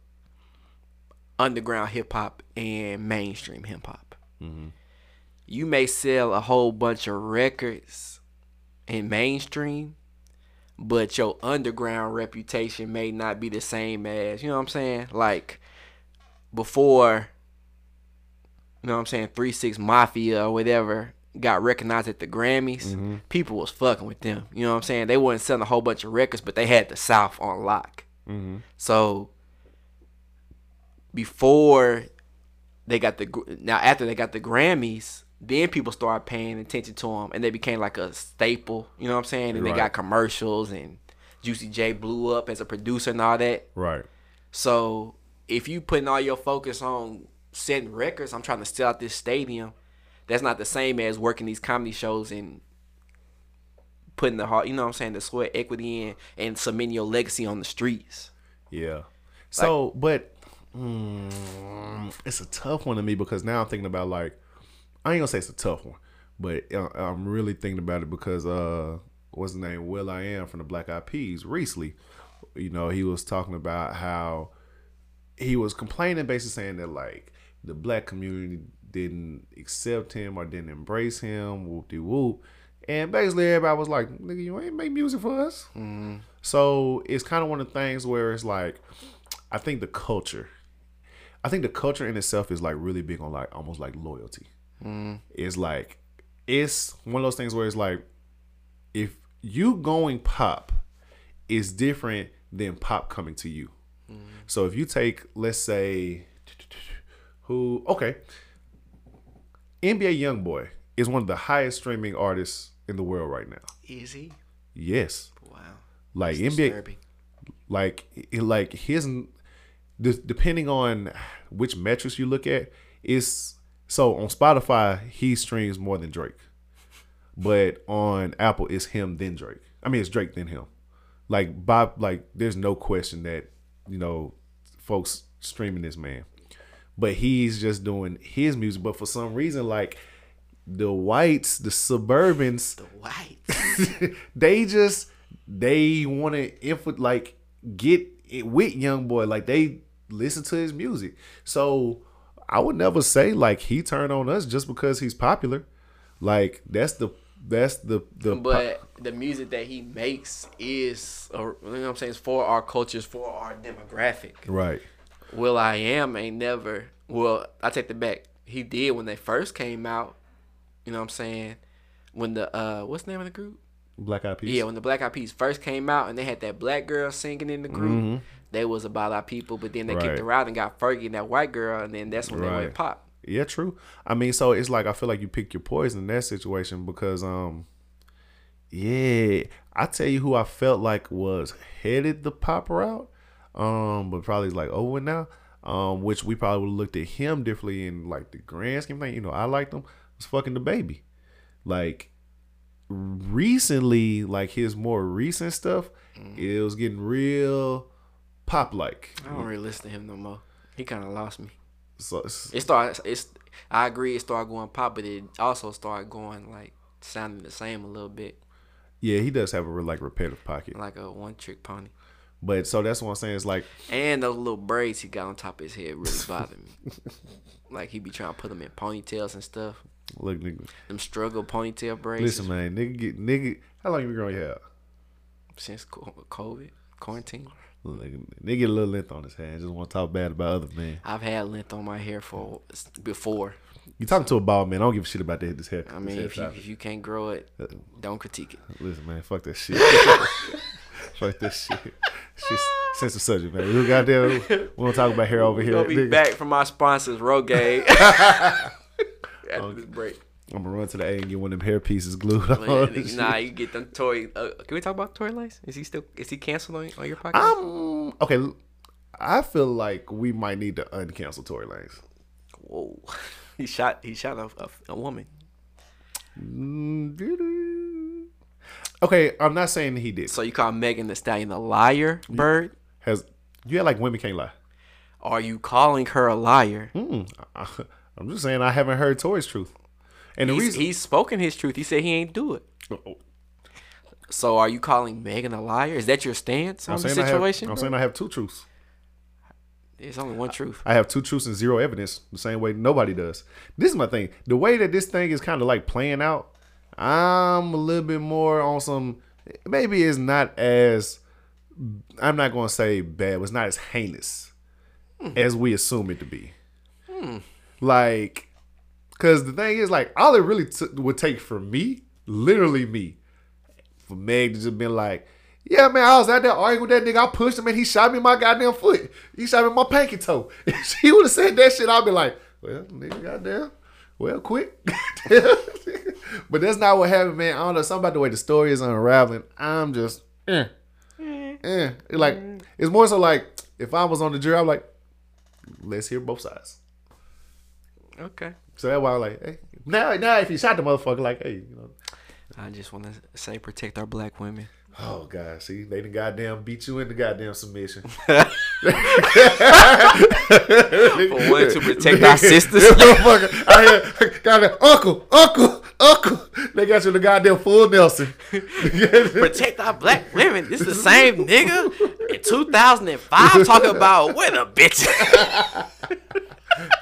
underground hip hop and mainstream hip hop. Mm-hmm. You may sell a whole bunch of records in mainstream, but your underground reputation may not be the same as, you know what I'm saying? Like, before you know what I'm saying, Three Six Mafia or whatever got recognized at the Grammys, mm-hmm. people was fucking with them. You know what I'm saying? They wasn't selling a whole bunch of records, but they had the South on lock. Mm-hmm. So before they got the now after they got the Grammys, then people started paying attention to them, and they became like a staple. You know what I'm saying? And they got commercials, and Juicy J blew up as a producer and all that. Right. So if you putting all your focus on setting records, I'm trying to sell out this stadium. That's not the same as working these comedy shows and putting the heart, you know what I'm saying, the sweat equity in and cementing your legacy on the streets. Yeah. So, but mm, it's a tough one to me because now I'm thinking about like I ain't gonna say it's a tough one, but uh, I'm really thinking about it because uh, what's the name? will.i.am from the Black Eyed Peas recently. You know, he was talking about how he was complaining, basically saying that like the black community didn't accept him or didn't embrace him, whoop de whoop. And basically everybody was like, nigga, you ain't make music for us. Mm-hmm. So it's kind of one of the things where it's like, I think the culture, I think the culture in itself is like really big on like almost like loyalty. Mm-hmm. It's like, it's one of those things where it's like, if you going pop is different than pop coming to you. Mm-hmm. So if you take, let's say, who, okay, NBA YoungBoy is one of the highest streaming artists in the world right now. Is he? Yes, Wow. like It's NBA, disturbing. like like his depending on which metrics you look at is so on Spotify he streams more than Drake, but on Apple it's him then Drake. I mean it's Drake then him. Like Bob, like there's no question that you know folks streaming this man, but he's just doing his music. But for some reason, like the whites, the suburbans, The whites, they just they want to inf- like get it with YoungBoy. Like they listen to his music. So i would never say like he turned on us just because he's popular. Like that's the that's the the but the music that he makes is, you know what I'm saying, is for our cultures, for our demographic. right will.i.am ain't never. Well, I take the back. He did when they first came out. You know what I'm saying? When the uh, what's the name of the group? black eyed peas Yeah, when the Black Eyed Peas first came out and they had that black girl singing in the group, they was about our people. But then they kicked Mm-hmm. Her out and got Fergie and that white girl, and then that's when they went pop. Yeah, true. I mean, so it's like I feel like you pick your poison in that situation because um yeah, I tell you who I felt like was headed the pop route. Um, but probably like over now. Um, which we probably would have looked at him differently in like the grand scheme thing. You know, I liked him was fucking the baby. Like recently, like his more recent stuff, it was getting real pop like. I don't really listen to him no more. He kind of lost me. So it's- It started. It's. I agree. It started going pop, but it also started going like sounding the same a little bit, yeah, he does have a real, like repetitive pocket. like a one trick pony. But so that's what I'm saying. It's like And those little braids he got on top of his head really bother me. like he be trying to put them in ponytails and stuff. Look, nigga. Them struggle ponytail braids. Listen, man, nigga, get, nigga. How long you been growing your hair? since COVID quarantine. Nigga, nigga get a little length on his hand. Just want to talk bad about other men. I've had length on my hair for before. You talking to a bald man? I don't give a shit about that. This hair. I mean, if you, if you can't grow it, uh, don't critique it. Listen, man, fuck that shit. fuck that shit. Sense of subject, man. We goddamn, we don't talk about hair over here. gonna be nigga. back from our sponsors, Rogaine. After this break. I'm gonna run to the A and get one of them hair pieces glued on. nah, you get them toy. Uh, can we talk about Tory Lanez? Is he still? Is he canceled on, on your podcast? I'm okay. I feel like we might need to uncancel Tory Lanez. Whoa, he shot. He shot a, a, a woman. Mm, Okay, I'm not saying he did. So you call Megan Thee Stallion a liar, Bird? Has you had like women can't lie? Are you calling her a liar? Mm, I, I'm just saying I haven't heard Tory's truth. And the He's, reason he's spoken his truth. He said he ain't do it. So are you calling Megan a liar? Is that your stance on I'm the saying I situation? have, I'm saying I have two truths. There's only one truth. I have two truths and zero evidence, the same way nobody does. This is my thing. The way that this thing is kind of like playing out, I'm a little bit more on some. Maybe it's not as. I'm not going to say bad, but it's not as heinous hmm. as we assume it to be. Like, because the thing is, like, all it really t- would take for me, literally me, for Meg to just been like, yeah, man, I was out there arguing with that nigga. I pushed him and he shot me in my goddamn foot. He shot me in my pinky toe. If she would have said that shit, I'd be like, well, nigga, goddamn. Well, quick. but that's not what happened, man. I don't know. Something about the way the story is unraveling. I'm just, eh. Eh. It's like, it's more so like, if I was on the jury, I'm like, let's hear both sides. Okay. So that's why I'm like, hey. Now, now if you shot the motherfucker, like, hey, you know, I just want to say protect our black women. Oh God! See, they done goddamn beat you into goddamn submission. For one, to protect our sisters. Motherfucker, I hear, an uncle, uncle, uncle. They got you the goddamn full Nelson. protect our black women. This is the same nigga in 2005 talking about what a bitch.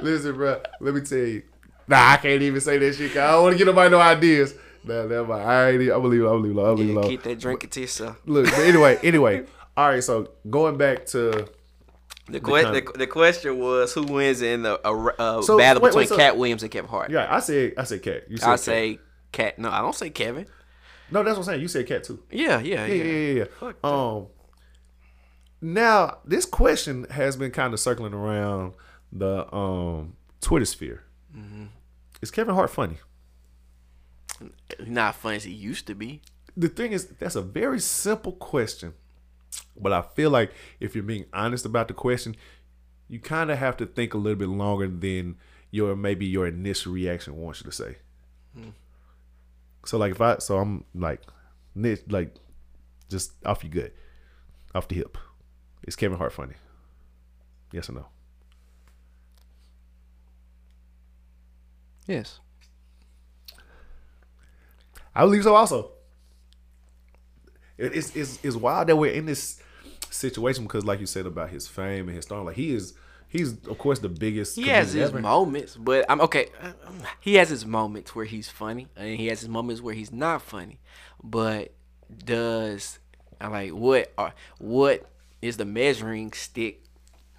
Listen, bro. Let me tell you. Nah, I can't even say that shit. 'cause I don't want to get nobody no ideas. Nah, never mind. I ain't. I'm gonna leave it. I'm gonna leave it. I'm gonna leave it. Keep that drinking to yourself. Look, but anyway, anyway. All right. So going back to The, que- the, the question was who wins in the a So, battle wait, between wait, so- Katt Williams and Kevin Hart. yeah, I say I said Katt. You said I Katt. say Katt. No, I don't say Kevin. no. That's what I'm saying. You said Katt too. Yeah, yeah, Yeah, yeah. yeah, yeah, yeah. Um, now this question has been kind of circling around the um Twitter sphere. Mm-hmm. Is Kevin Hart funny? Not funny as he used to be. The thing is, that's a very simple question, but I feel like if you're being honest about the question, you kind of have to think a little bit longer than your maybe your initial reaction wants you to say. Hmm. So like if I so I'm like ni- like just off you good, off the hip. Is Kevin Hart funny? Yes or no? Yes. I believe so. Also, it's it's it's wild that we're in this situation because, like you said about his fame and his star, like he is he's of course the biggest. He has his ever. moments, but I'm okay. Um, he has his moments where he's funny, and he has his moments where he's not funny. But does I like what are what is the measuring stick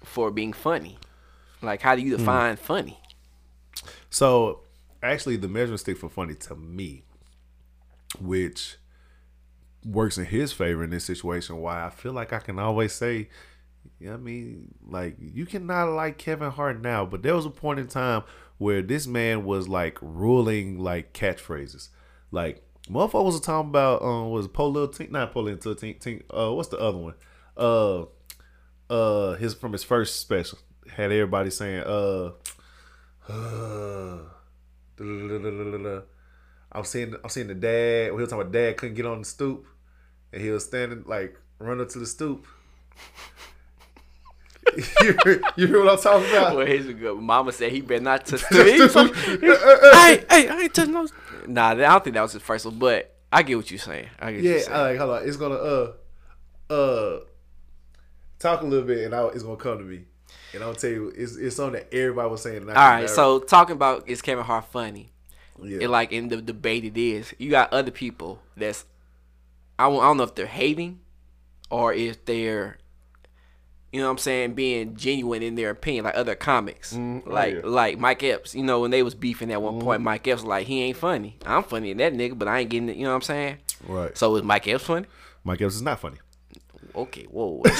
for being funny? Like, how do you hmm. define funny? So actually, the measuring stick for funny to me, which works in his favor in this situation, why I feel like I can always say, you yeah, I mean, like you cannot like Kevin Hart now, but there was a point in time where this man was like ruling like catchphrases, like motherfuckers was talking about um was Paul Lil Tink, not Paul Lil Tink, Tink, uh, what's the other one? Uh, uh, his from his first special had everybody saying uh. Uh, I was seeing I was seeing the dad. We was talking about dad couldn't get on the stoop, and he was standing like run up to the stoop. you, you hear what I'm talking about? Well, his good mama said he better not touch the he Hey, hey, I ain't touching those. Nah, I don't think that was his first one, but I get what you're saying. I get what Yeah, you're saying. I like hold on. It's gonna uh uh talk a little bit, and I, it's gonna come to me, and I'll tell you, it's it's something that everybody was saying. All right, I All can right, never- so talking about is Kevin Hart funny? yeah, It like in the debate it is. You got other people that's I don't, know if they're hating or if they're you know what I'm saying, being genuine in their opinion, like other comics. Mm, like yeah. like Mike Epps, you know, when they was beefing at one point, Mike Epps was like, he ain't funny. I'm funny in that nigga, but I ain't getting it, you know what I'm saying? Right. So is Mike Epps funny? Mike Epps is not funny. Okay, whoa.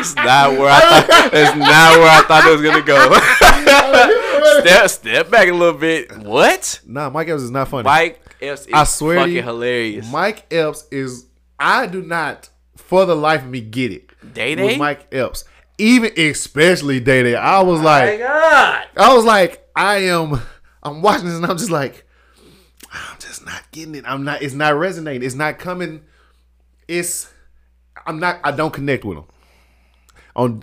It's not where I thought. It's not where I thought it was gonna go. step, step back a little bit. What? Nah, Mike Epps is not funny. Mike Epps is I swear fucking you, hilarious. Mike Epps is. I do not, for the life of me, get it. Day with Day? Mike Epps, even especially Day Day. I was like, God. I was like, I am. I'm watching this and I'm just like, I'm just not getting it. I'm not. It's not resonating. It's not coming. It's. I'm not. I don't connect with him. On,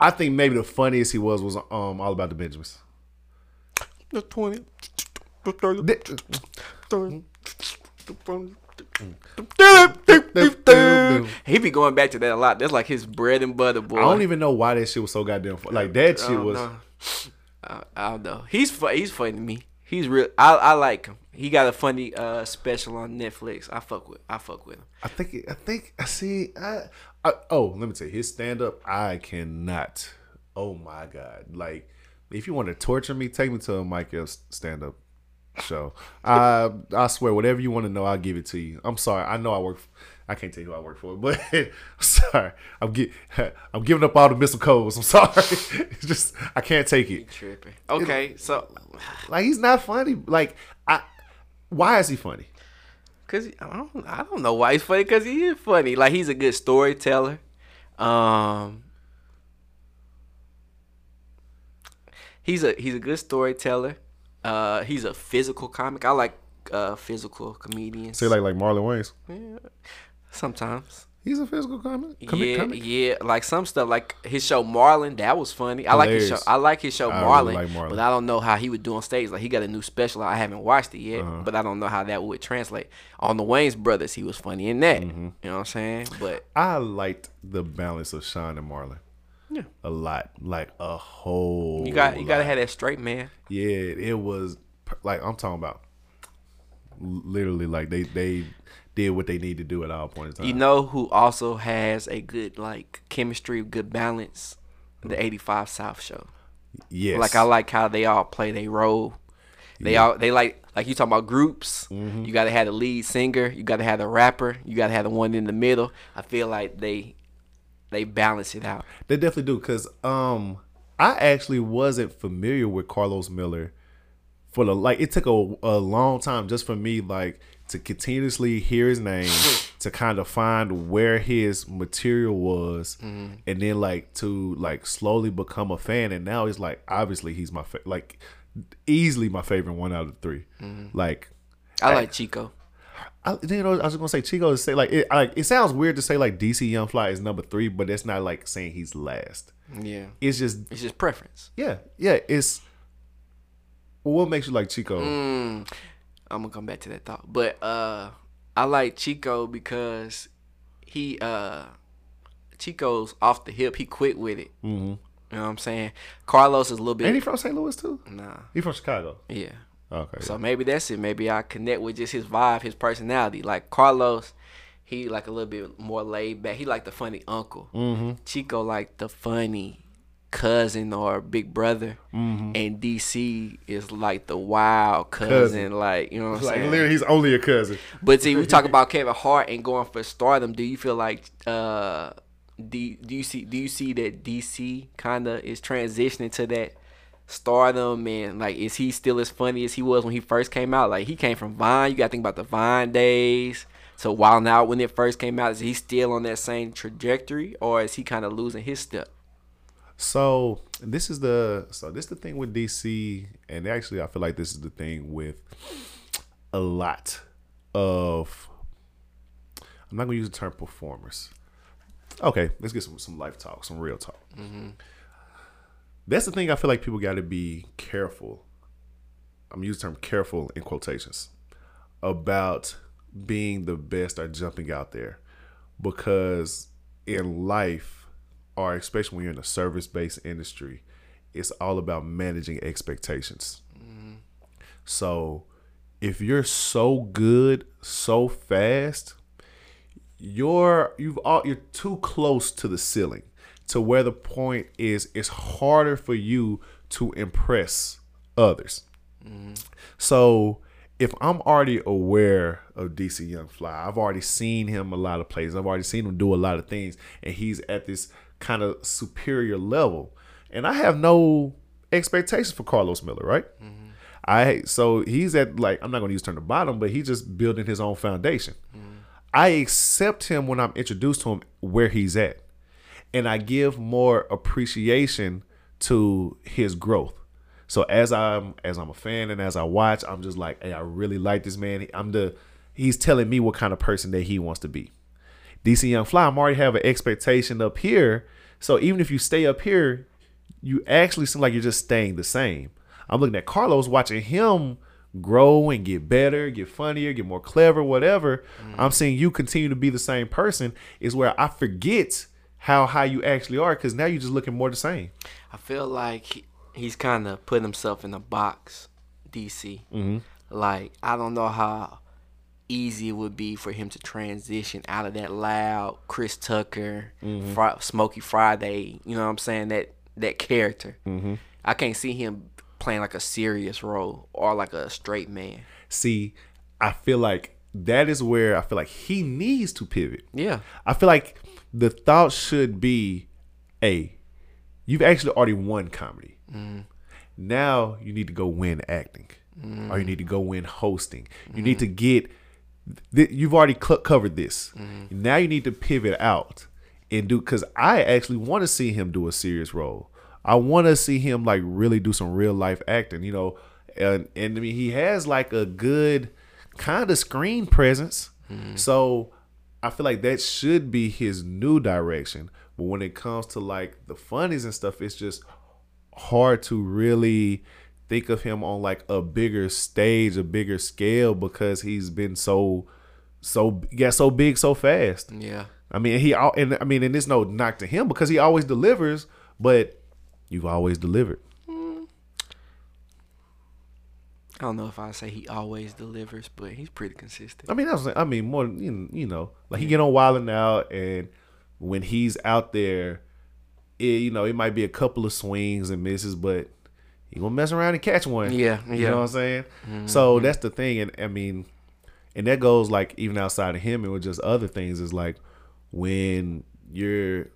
I think maybe the funniest he was was um all about the Benjamins. The 20, the 30, He be going back to that a lot. That's like his bread and butter, boy. I don't even know why that shit was so goddamn fun. Like that I shit don't was. know. I, I don't know. He's fu- he's funny to me. He's real. I, I like him. He got a funny uh special on Netflix. I fuck with. I fuck with him. I think. I think. I see. I, I. Oh, let me tell you, his stand up. I cannot. Oh my god! Like, if you want to torture me, take me to a Mike stand up show. I. I swear, whatever you want to know, I'll give it to you. I'm sorry. I know I work. I can't tell you who I work for, but I'm sorry. I'm get, I'm giving up all the missile codes. I'm sorry. It's just I can't take it. Tripping. Okay, so Like he's not funny. Like I. Why is he funny? Cause I don't, I don't know why he's funny. Cause he is funny. Like he's a good storyteller. Um, he's a he's a good storyteller. Uh, he's a physical comic. I like uh physical comedians. Say like like Marlon Wayans. yeah, sometimes. He's a physical comic. comic yeah, comic? yeah. Like some stuff, like his show Marlon, that was funny. I like his show. I like his show Marlon, really like Marlon. but I don't know how he would do on stage. Like he got a new special. I haven't watched it yet, Uh-huh. but I don't know how that would translate. On the Wayans brothers, he was funny in that. Mm-hmm. You know what I'm saying? But I liked the balance of Sean and Marlon. Yeah. A lot. Like a whole you got you gotta have that straight man. Yeah, it was like I'm talking about literally like they they did what they need to do at all points in time. You know who also has a good like chemistry, good balance? The 85 South show. yes. Like I like how they all play their role. They all they like like you talking about groups. Mm-hmm. You gotta have the lead singer. You gotta have the rapper. You gotta have the one in the middle. I feel like they they balance it out. They definitely do because um I actually wasn't familiar with Carlos Miller for the like it took a, a long time just for me like to continuously hear his name to kind of find where his material was Mm-hmm. and then like to like slowly become a fan and now he's like obviously he's my fa- like easily my favorite one out of 3 Mm-hmm. like I like Chico. I, you know, I was gonna say Chico to say like it. Like it sounds weird to say like DC Young Fly is number three, but it's not like saying he's last. Yeah. It's just It's just preference. yeah, yeah. It's what makes you like Chico? Mm, I'm gonna come back to that thought. But uh I like Chico because he uh Chico's off the hip. He quit with it. Mm-hmm. You know what I'm saying? Carlos is a little bit Ain't he from St. Louis too? nah. He from Chicago. Yeah. Okay. So maybe that's it. Maybe I connect with just his vibe, his personality. Like Carlos, he like a little bit more laid back. He like the funny uncle. mm-hmm. Chico like the funny cousin or big brother. Mm-hmm. And DC is like the wild cousin, Cousin. like you know what I'm Like saying. literally, he's only a cousin. But see, we talk about Kevin Hart and going for stardom. Do you feel like uh, do, do you see do you see that DC kind of is transitioning to that stardom and like is he still as funny as he was when he first came out? Like he came from Vine. You got to think about the Vine days. So while now when it first came out, is he still on that same trajectory or is he kind of losing his step? So this is the so this is the thing with DC, and actually I feel like this is the thing with a lot of. I'm not gonna use the term performers. Okay, let's get some some life talk, some real talk. Mm-hmm. That's the thing. I feel like people got to be careful. I'm using the term careful in quotations about being the best or jumping out there because in life or especially when you're in a service-based industry it's all about managing expectations so if you're so good so fast, you're you've all you're too close to the ceiling to where the point is it's harder for you to impress others. So if I'm already aware of DC Young Fly, I've already seen him a lot of plays. I've already seen him do a lot of things, and he's at this kind of superior level. And I have no expectations for Carlos Miller, right? Mm-hmm. I so he's at like I'm not going to use turn the bottom, but he's just building his own foundation. Mm-hmm. I accept him when I'm introduced to him where he's at, and I give more appreciation to his growth. So as I'm as I'm a fan and as I watch, I'm just like, hey, I really like this man. I'm the he's telling me what kind of person that he wants to be. DC Young Fly, I'm already have an expectation up here. So even if you stay up here, you actually seem like you're just staying the same. I'm looking at Carlos, watching him grow and get better, get funnier, get more clever, whatever. I'm seeing you continue to be the same person. Is where I forget how high you actually are because now you're just looking more the same. I feel like he, he's kind of putting himself in a box, DC. Mm-hmm. Like I don't know how easy it would be for him to transition out of that loud Chris Tucker, mm-hmm. Fri- Smokey Friday. You know what I'm saying? That that character. Mm-hmm. I can't see him playing like a serious role or like a straight man. See, I feel like that is where I feel like he needs to pivot. Yeah. I feel like the thought should be, hey, you've actually already won comedy. Mm-hmm. Now you need to go win acting, or you mm-hmm. need to go win hosting. You need to get. Th- you've already cl- covered this. Mm-hmm. Now you need to pivot out and do because I actually want to see him do a serious role. I want to see him like really do some real life acting. You know, and, and I mean he has like a good kind of screen presence. Mm-hmm. So I feel like that should be his new direction. But when it comes to like the funnies and stuff, it's just hard to really think of him on like a bigger stage, a bigger scale because he's been so so got so big so fast. Yeah. I mean, he and I mean, and there's no knock to him because he always delivers, but you've always delivered. I don't know if I say he always delivers, but he's pretty consistent. I mean, that's I mean more you know, you know like he get on Wild 'N Out, and when he's out there, it, you know it might be a couple of swings and misses, but he gonna mess around and catch one. Yeah, yeah. you know what I'm saying. Mm-hmm. So that's the thing, and I mean, and that goes like even outside of him and with just other things is like when you're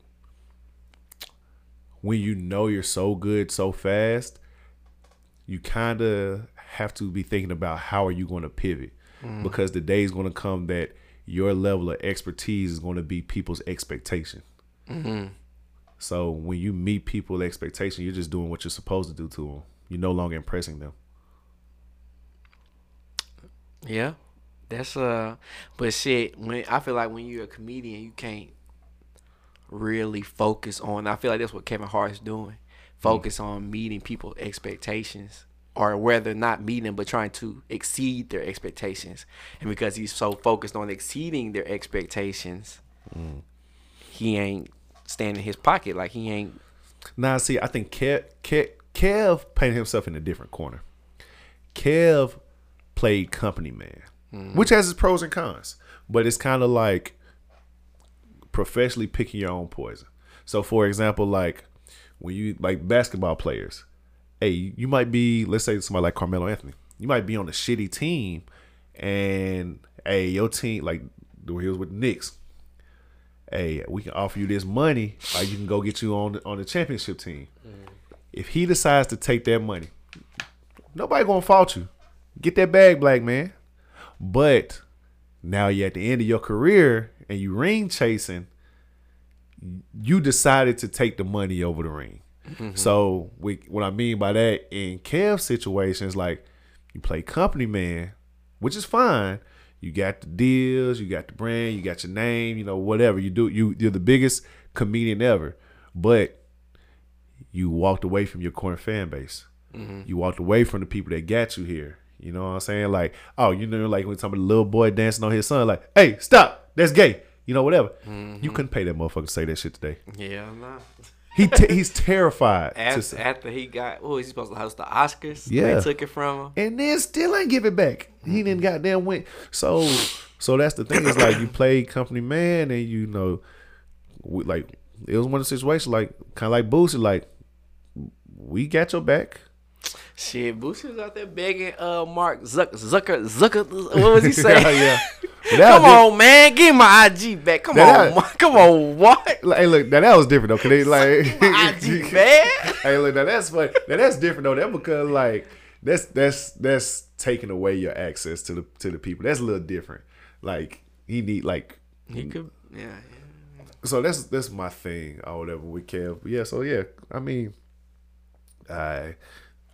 when you know you're so good so fast, you kind of have to be thinking about how are you going to pivot mm. because the day is going to come that your level of expertise is going to be people's expectation. Mm-hmm. So when you meet people's expectation, you're just doing what you're supposed to do to them. You're no longer impressing them. Yeah, that's uh. But shit, when I feel like when you're a comedian, you can't really focus on. I feel like that's what Kevin Hart's doing. Focus on meeting people's expectations, or whether not meeting, but trying to exceed their expectations. And because he's so focused on exceeding their expectations, he ain't standing in his pocket. Like he ain't. Now, see, I think Kev, Kev, Kev painted himself in a different corner. Kev played company man, mm-hmm. which has its pros and cons, but it's kind of like professionally picking your own poison. So, for example, like when you like basketball players, hey, you might be, let's say somebody like Carmelo Anthony, you might be on a shitty team, and hey, your team, like when he was with the Knicks, hey, we can offer you this money, or you can go get you on the, on the championship team. Mm-hmm. If he decides to take that money, nobody gonna fault you. Get that bag, black man. But now you're at the end of your career and you ring chasing. You decided to take the money over the ring. Mm-hmm. So we, what I mean by that in Kev's situations, like you play company man, which is fine. You got the deals, you got the brand, you got your name, you know, whatever you do. You you're the biggest comedian ever, but you walked away from your core fan base. Mm-hmm. You walked away from the people that got you here. You know what I'm saying? Like, oh, you know, like when somebody little boy dancing on his son, like, hey, stop, that's gay. You know, whatever. You mm-hmm. couldn't pay that motherfucker to say that shit today. Yeah, nah. he te- he's terrified. After, after he got, oh, was he supposed to host the Oscars? Yeah. They took it from him. and then still ain't give it back. He mm-hmm. didn't goddamn win. So so that's the thing. Is like you play company man, and you know, like it was one of the situations like kind of like Boosie, like we got your back. Shit, Boosie was out there begging uh Mark Zucker Zucker Zucker. What was he saying? yeah, yeah. Come on, man, give my IG back. Come on, come on, what? like, hey, look, now that was different though. Cause they like, My IG back. hey, look, now that's funny. Now that's different though. That because like that's that's that's taking away your access to the to the people. That's a little different. Like he need like He could, yeah. So that's that's my thing or whatever with Kev. But yeah, so yeah, I mean, I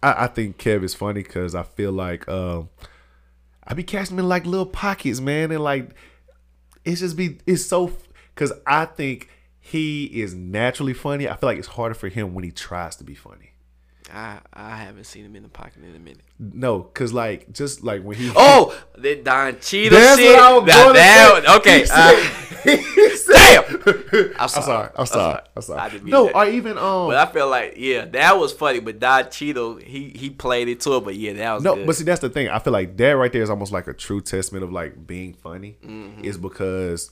I, I think Kev is funny because I feel like um I be catching him in like little pockets, man, and like it's just be it's so because I think he is naturally funny. I feel like it's harder for him when he tries to be funny. I I haven't seen him in the pocket in a minute. No, cause like just like when he Oh, that Don Cheadle That's shit. what I was Now going to that- say. Okay, uh, said- he said- damn. I'm I'm sorry. sorry. I'm sorry. I'm sorry. I didn't no, or even um. But I feel like yeah, that was funny. But Don Cheadle, he he played it to it. But yeah, that was No, good. but see, that's the thing. I feel like that right there is almost like a true testament of like being funny. Mm-hmm. Is because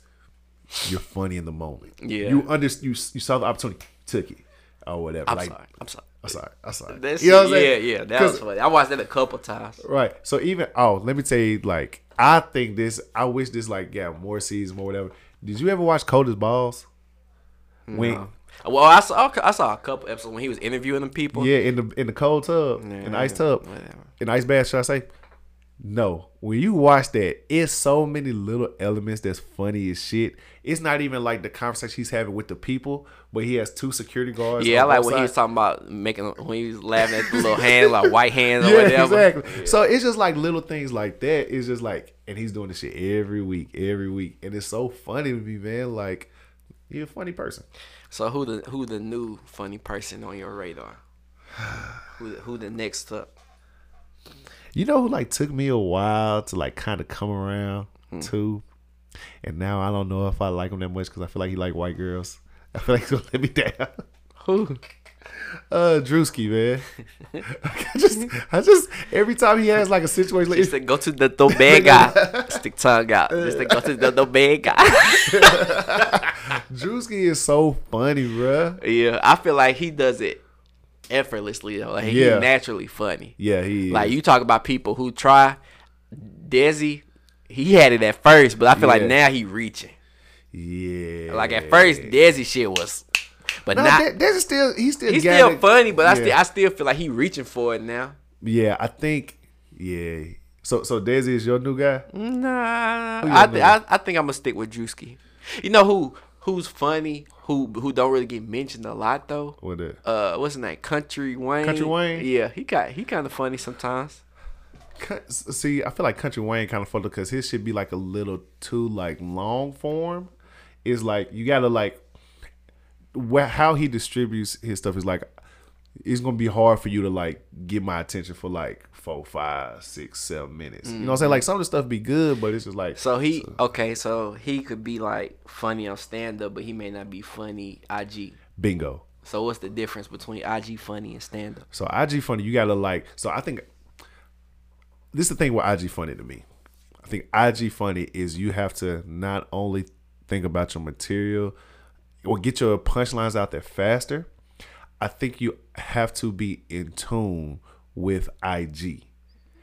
you're funny in the moment. Yeah. you under you, you saw the opportunity, took it, or whatever. I'm like, sorry. I'm sorry. I'm sorry. I'm sorry. That You know what I'm yeah, saying? yeah, that was funny. I watched that a couple times. Right. So even oh, let me tell you, like I think this. I wish this like yeah more seasons or whatever. Did you ever watch Cold as Balls? When Well, I saw I saw a couple episodes when he was interviewing the people. yeah, in the in the cold tub, in the ice tub, whatever. in the ice bath, should I say? No, when you watch that, it's so many little elements that's funny as shit. It's not even like the conversation he's having with the people, but he has two security guards. Yeah, I like when he was talking about making when he was laughing at the little hands, like white hands or Yeah, whatever. exactly. So it's just like little things like that. It's just like, and he's doing this shit every week, every week, and it's so funny to me, man. Like, you're a funny person. So who the who the new funny person on your radar? who the, who the next up? You know who like took me a while to like kind of come around Hmm. to, and now I don't know if I like him that much because I feel like he like white girls. I feel like he's gonna let me down. Who? Uh, Drewski, man. I just, I just every time he has like a situation, like, Just go to the bodega. Stick tongue out. Just to go to the bodega. Drewski is so funny, bruh. yeah, I feel like he does it effortlessly though. Like Yeah. he's naturally funny. Yeah, he Like you talk about people who try. Desi, he had it at first, but I feel like now he reaching. Yeah. Like at first, Desi shit was, but no, not. that, that's still he's still He's still it. funny, but I still I still feel like he reaching for it now. Yeah, I think. Yeah. So so Desi is your new guy. Nah, I, th- I I think I'm gonna stick with Drewski. You know who who's funny? Who who don't really get mentioned a lot though? What that? Uh, what's his name? Country Wayne. Country Wayne? Yeah, he got he kind of funny sometimes. See, I feel like Country Wayne kind of funny because his should be like a little too like long form. Is like you gotta like how he distributes his stuff is like it's gonna be hard for you to like get my attention for like four, five, six, seven minutes. You know what I'm saying? Like some of the stuff be good, but it's just like So he okay. So he could be like funny on stand up, but he may not be funny IG. bingo. So what's the difference between IG funny and stand up? So IG funny, you gotta like. So I think this is the thing with IG funny to me. I think IG funny is you have to not only think about your material or get your punchlines out there faster. I think you have to be in tune with IG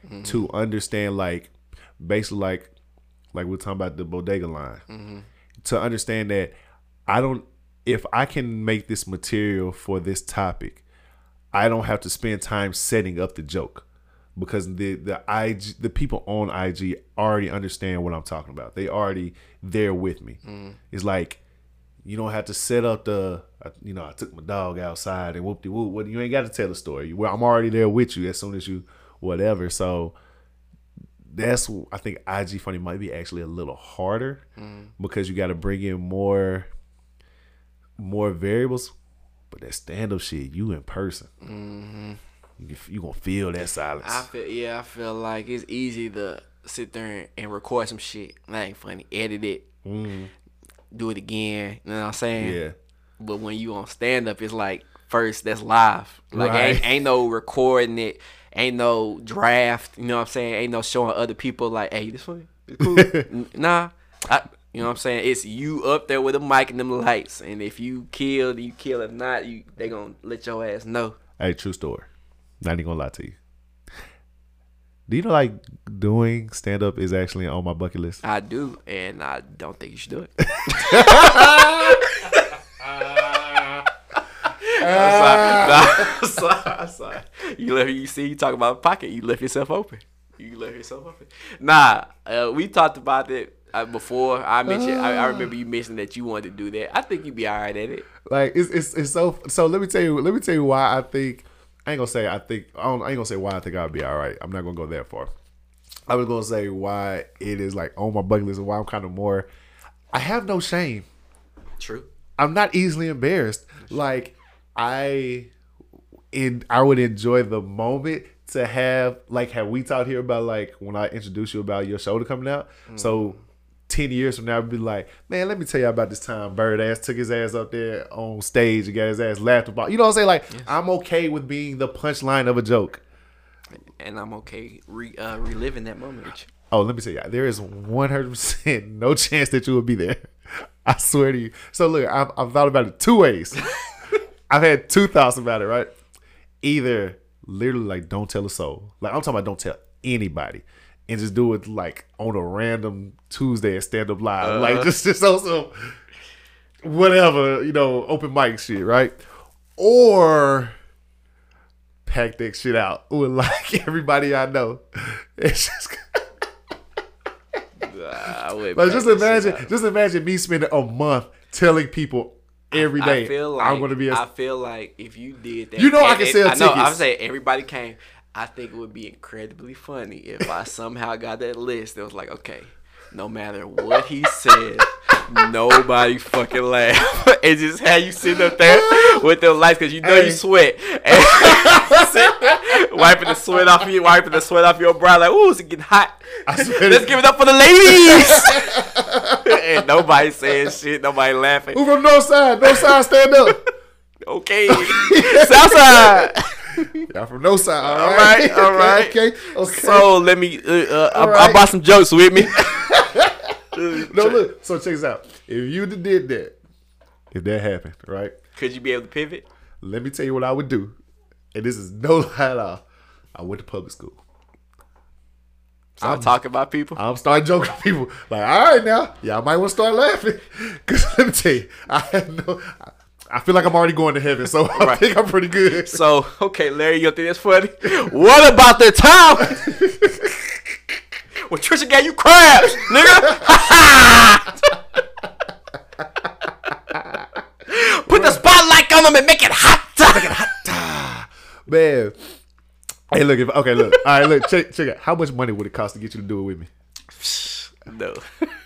mm-hmm. to understand like basically like like we're talking about the bodega line mm-hmm. to understand that I don't if I can make this material for this topic I don't have to spend time setting up the joke because the the IG the people on IG already understand what I'm talking about. They already there with me. Mm. It's like you don't have to set up the you know I took my dog outside and whoop de whoop. You ain't got to tell the story. Well, I'm already there with you as soon as you whatever. So that's I think IG funny might be actually a little harder mm. because you got to bring in more more variables. But that stand up shit, you in person, mm-hmm. you you gonna feel that silence. I feel yeah, I feel like it's easy to sit there and, record some shit. That ain't funny. Edit it. Mm. Do it again. You know what I'm saying? yeah, But when you on stand up, it's like first that's live. Like Right. ain't, ain't no recording it, ain't no draft. You know what I'm saying? Ain't no showing other people like, hey, this one, cool. Nah, I, you know what I'm saying? It's you up there with a mic and them lights, and if you kill, you kill. If not, you they gonna let your ass know. Hey, true story. Not even gonna lie to you. Do you know like doing stand up is actually on my bucket list? I do, and I don't think you should do it. I'm sorry. Nah, I'm sorry. You left. You see, you talk about pocket. You left yourself open. You left yourself open. Nah, uh, we talked about it uh, before. I mentioned. I, I remember you mentioned that you wanted to do that. I think you'd be all right at it. Like it's, it's it's so so. Let me tell you. Let me tell you why I think. I ain't gonna say I think. I, don't, I ain't gonna say why I think I'll be all right. I'm not gonna go that far. I was gonna say why it is like on my bucket list and why I'm kind of more. I have no shame. True. I'm not easily embarrassed. Like I in I would enjoy the moment to have like have we talked here about like when I introduce you about your shoulder coming out. So mm. Ten years from now I'd be like, man, let me tell you about this time Bird ass took his ass up there on stage and got his ass laughed about. You know what I'm saying? Like I'm okay with being the punchline of a joke. And I'm okay re, uh, reliving that moment. Oh, let me tell you, there is 100% no chance that you will be there. I swear to you. So look, I've, I've thought about it two ways. I've had two thoughts about it, right? Either literally like don't tell a soul. Like I'm talking about don't tell anybody. And just do it like on a random Tuesday at stand up live. Uh-huh. Like just just also whatever, you know, open mic shit, right? Or pack that shit out with like everybody I know. It's just like just pack this shit imagine, just imagine me spending a month telling people every day I feel like I'm going to be a. I feel like if you did that, You know I can sell I know. I'm tickets. saying everybody came. I think it would be incredibly funny if I somehow got that list. It was like, okay, no matter what he says, nobody fucking laugh. and just how you sitting up there with them lights because you know Hey. you sweat, and wiping the sweat off you, wiping the sweat off your brow. Like, ooh, it's getting hot. I swear Let's give it up for the ladies. and nobody saying shit. Nobody laughing. Who from North Side? North Side, stand up. Okay. Southside. Y'all from no Side. All All right, right, all right. Okay, okay. So let me. Uh, uh, I, I right. brought some jokes with me. no, look. So check this out. If you did that, if that happened, right? Could you be able to pivot? Let me tell you what I would do. And this is no lie at all. I went to public school. Start talking about people. I'm starting joking with people. Like, all right now, y'all might want to start laughing. Cause let me tell you, I have no. I, I feel like I'm already going to heaven, so I Right. think I'm pretty good. So okay, Larry, you think that's funny? What about the time when Trisha gave you crabs, nigga? Put the spotlight on them and make it hot. Make it hot. Man. Hey, look. If, okay, look. All right, look. Check, check it. How much money would it cost to get you to do it with me? No.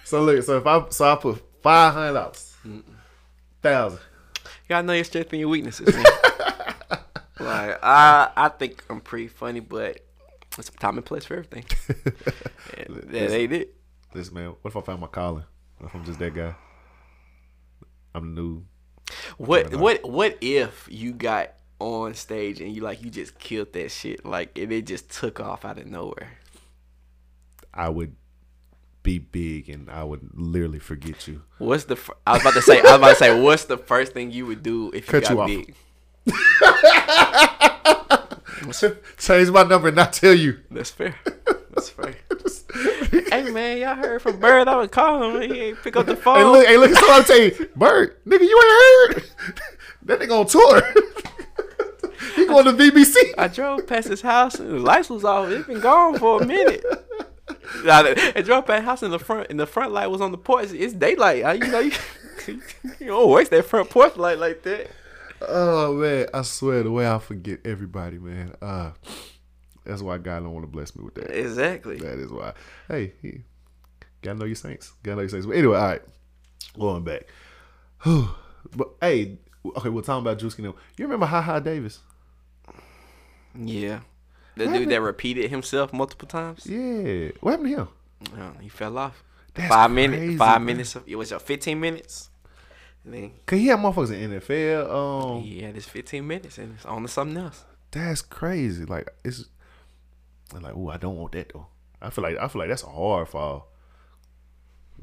So look. So if I so I put five hundred dollars, thousand. You gotta know your strengths and your weaknesses. Like I, I think I'm pretty funny, but it's a time and place for everything. And that ain't it. Listen, man. What if I found my calling? What if I'm just that guy? I'm new. What what what if you got on stage and you like you just killed that shit like and it just took off out of nowhere? I would be big, and I would literally forget you. What's the? fir- I was about to say. I was about to say. What's the first thing you would do if you Cut got you off. big? Change my number and not tell you. That's fair. That's fair. hey man, y'all heard from Bird? I was calling him. He ain't pick up the phone. Hey, look, hey, look, so I'm telling you, Bird, nigga, you ain't heard? that nigga on tour. he going to BBC. I drove past his house and the lights was off. It's been gone for a minute. Nah, I drove past the house in the front and the front light was on the porch. It's daylight. Uh, You know you, you don't waste that front porch light like that. Oh man, I swear the way I forget everybody, man. Uh, that's why God don't want to bless me with that. Exactly. That is why. Hey, he, gotta know your saints. Gotta know your saints. But anyway, all right, going back. but hey, okay, we're talking about Juice. You remember Ha Ha Davis? Yeah. The dude that repeated himself multiple times. Yeah. What happened to him? Oh, he fell off. That's five crazy, minutes. Five man. minutes. Of, it was a fifteen minutes. And then Cause he had motherfuckers in NFL. Um, he had his 15 minutes and it's on to something else. that's crazy. Like it's I'm like, oh, I don't want that though. I feel like I feel like that's a hard fall.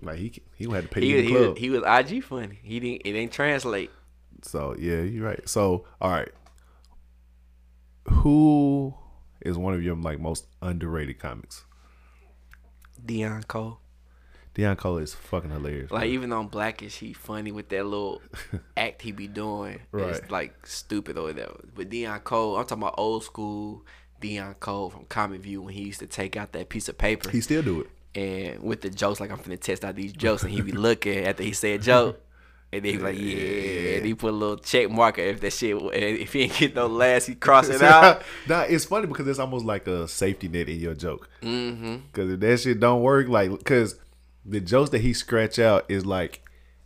Like he he gonna pay He, he, the was, club. he was IG funny. He didn't. It didn't translate. So yeah, you're right. So all right, who is one of your like most underrated comics? Deon Cole. Deon Cole is fucking hilarious. Like bro. even on Blackish, he funny with that little act he be doing. Right. It's like stupid or whatever. But Deon Cole, I'm talking about old school Deon Cole from Comic View when he used to take out that piece of paper he still do it. and with the jokes, like I'm finna test out these jokes, and he be looking after he said joke. And be like, yeah. And he put a little check marker if that shit, if he ain't get no laughs, he cross it out. nah, it's funny because it's almost like a safety net in your joke. Mm-hmm. Because if that shit don't work, like, because the jokes that he scratch out is like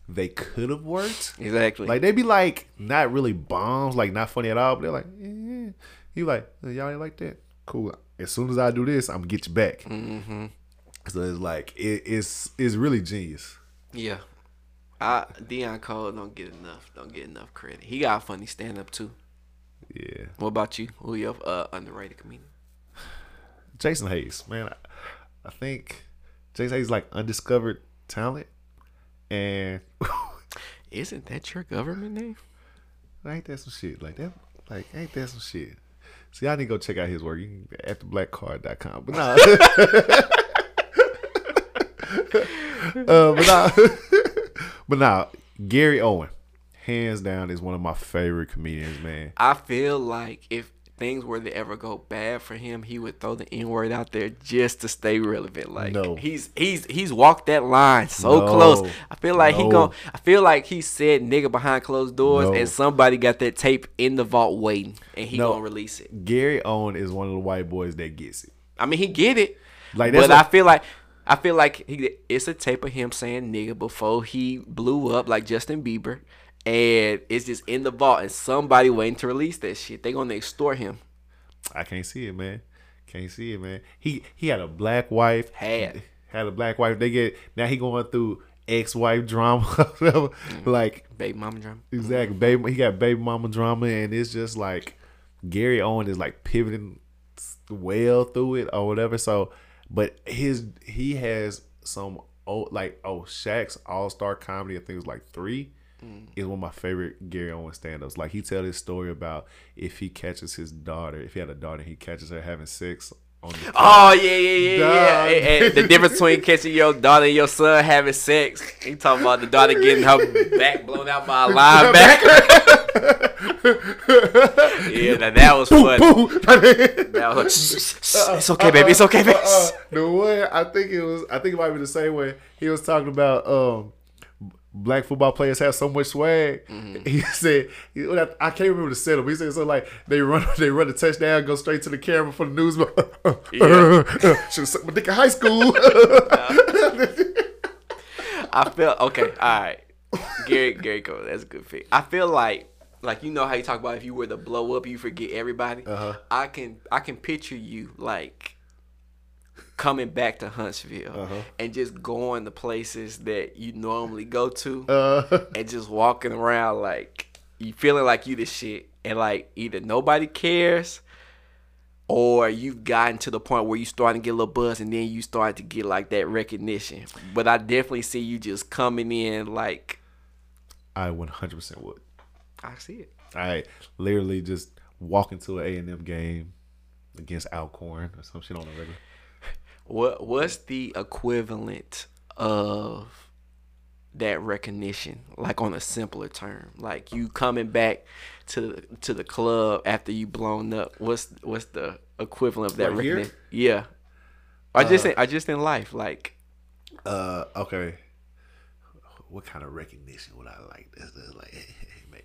they could have worked. Exactly. Like they be like not really bombs, like not funny at all. But they're like, yeah. He like, y'all ain't like that. Cool. As soon as I do this, I'm gonna get you back. mm-hmm. So it's like it, it's it's really genius. Yeah. I Deon Cole don't get enough. Don't get enough credit. He got funny stand up too. Yeah. What about you? Who your uh, underrated comedian? Jason Hayes, man. I, I think Jason Hayes is like undiscovered talent, and Isn't that your government name? ain't that some shit? Like that, like ain't that some shit? See, I need to go check out his work. You can at theblackcard.com. But nah. uh, but nah. but now, Gary Owen, hands down, is one of my favorite comedians, man. I feel like if things were to ever go bad for him, he would throw the N word out there just to stay relevant. Like No. he's he's he's walked that line so No. close. I feel like he No. gon' I feel like he said nigga behind closed doors and somebody got that tape in the vault waiting and he gonna release it. Gary Owen is one of the white boys that gets it. I mean he get it. Like, that's but I feel like I feel like he, it's a tape of him saying nigga before he blew up like Justin Bieber, and it's just in the vault, and somebody waiting to release that shit. They gonna extort him. I can't see it, man. Can't see it, man. He he had a black wife. Had. had a black wife. They get now he going through ex wife drama. Mm-hmm. like Baby mama drama. exactly, baby. He got baby mama drama, and it's just like Gary Owen is like pivoting well through it or whatever. So, but his he has some oh like oh Shaq's All Star Comedy. I think it was like three. Mm. Is one of my favorite Gary Owen stand-ups. Like he tell his story about if he catches his daughter, if he had a daughter, he catches her having sex Oh yeah, yeah, yeah, yeah. And, and the difference between catching your daughter and your son having sex. He talking about the daughter getting her back blown out by a linebacker. yeah, now that was funny. That was it's okay, baby. It's okay, baby. Uh, the one I think it was, I think it might be the same way he was talking about. Um, black football players have so much swag. Mm-hmm. He said, I can't remember the setup. He said so like they run, they run the touchdown, go straight to the camera for the news. Should have sucked my dick in high school. I feel okay. All right, Gary, Gary Cole. That's a good fit. I feel like, like you know how you talk about if you were to blow up, you forget everybody. Uh-huh. I can, I can picture you like coming back to Huntsville Uh-huh. and just going to places that you normally go to uh, and just walking around like you feeling like you the shit and like either nobody cares or you've gotten to the point where you starting to get a little buzz and then you start to get like that recognition. But I definitely see you just coming in like I 100% would. I see it. I literally just walk into an A and M game against Alcorn or some shit on the regular. What what's the equivalent of that recognition, like on a simpler term? Like you coming back to to the club after you blown up. What's what's the equivalent of that Right recognition? Yeah. I just in, I just in life, like Uh, okay. What kind of recognition would I like? This is like,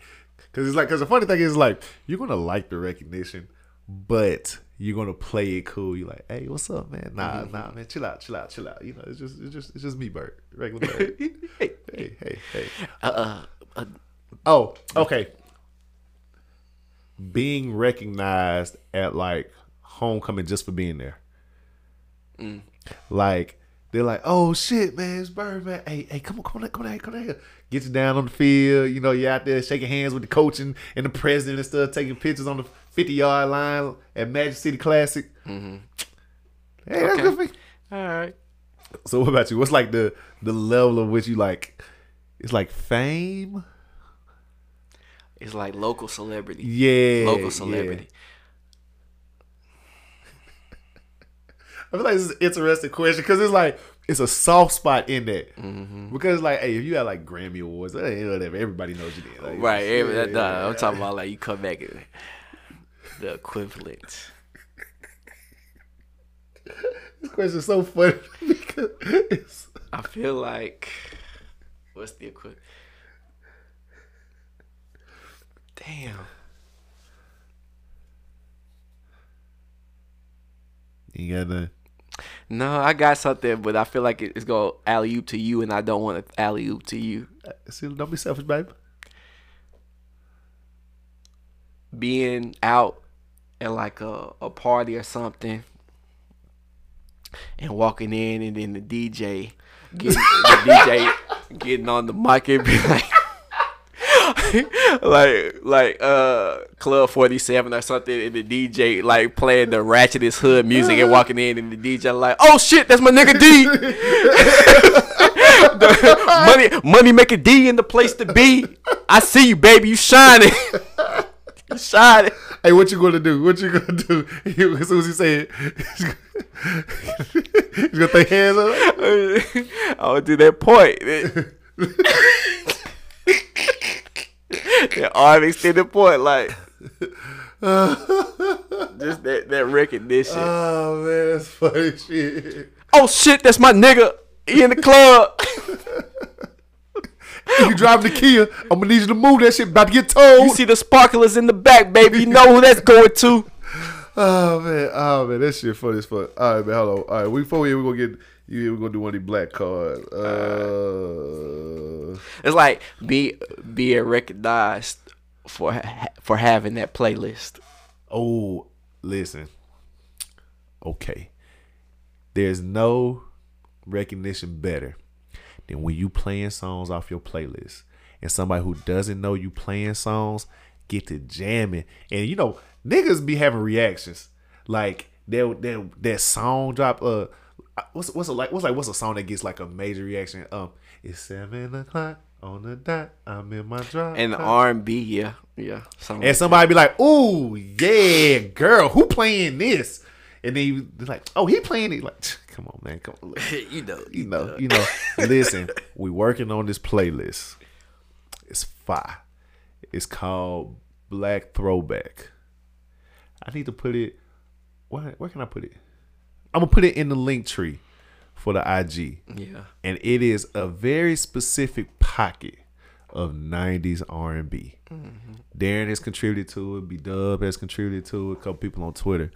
because it's like, because the funny thing is like, you're gonna like the recognition, but you're gonna play it cool. You're like, hey, what's up, man? Nah, nah, man, chill out, chill out, chill out. You know, it's just, it's just, it's just me, Bird, regular Bird. hey, hey, hey. uh, uh, Oh, okay. Being recognized at like homecoming just for being there. Mm. Like they're like, "Oh shit, man, it's Birdman. Hey, hey, come on, come on, come on, come on here. Get you down on the field. You know, you're out there shaking hands with the coach and, and the president and stuff, taking pictures on the 50 yard line at Magic City Classic. Mm-hmm. Hey, that's Okay. good for you. All right. So, what about you? What's like the the level of which you like? It's like fame. It's like local celebrity. Yeah, Local yeah. celebrity. I feel like this is an interesting question because it's like it's a soft spot in that Mm-hmm. because like hey if you had like Grammy awards whatever everybody knows you did like, Right. every- yeah, that- nah, yeah, I'm talking about like you come back and the equivalent. this question is so funny because it's, I feel like what's the equivalent? Damn. you got the No, I got something, but I feel like it's gonna alley oop to you, and I don't want to alley oop to you. see don't be selfish babe. Being out at like a, a party or something, and walking in, and then the DJ, getting, the DJ getting on the mic and be like. like like uh Club 47 or something and the DJ like playing the ratchetest hood music and walking in and the DJ like oh shit that's my nigga D money money making D in the place to be I see you baby you shining you shining hey what you gonna do? What you gonna do? He- as soon as he say it he's gonna throw hands up? I would do that point. That arm extended point like just that that recognition. Oh man that's funny shit. Oh shit, that's my nigga. He in the club. If you driving the Kia I'm gonna need you to move that shit about to get told You see the sparklers in the back, baby. You know who that's going to. Oh man, oh man, that shit funny as fuck. All right, man, hello. All right, we before we we gonna get you, we gonna do one of these black cards. Uh, It's like be being recognized for for having that playlist. oh, listen. Okay, there's no recognition better than when you playing songs off your playlist, and somebody who doesn't know you playing songs get to jamming, and you know niggas be having reactions like that that that song drop. Uh, what's what's a, like what's like what's a song that gets like a major reaction? Um, it's seven o'clock on the dot. I'm in my drop. And. R and B, yeah, yeah. And like somebody be like, "Ooh, yeah, girl, who playing this?" And then you like, "Oh, he playing it." Like, come on, man, come on. You know, You know, you know. Listen, we working on this playlist. It's fire. It's called Black Throwback. I need to put it. Where where can I put it? I'm gonna put it in the link tree for the IG yeah. and it is a very specific pocket of 90s R&B. Mm-hmm. Darian has contributed to it. B Dub has contributed to it. A couple people on Twitter.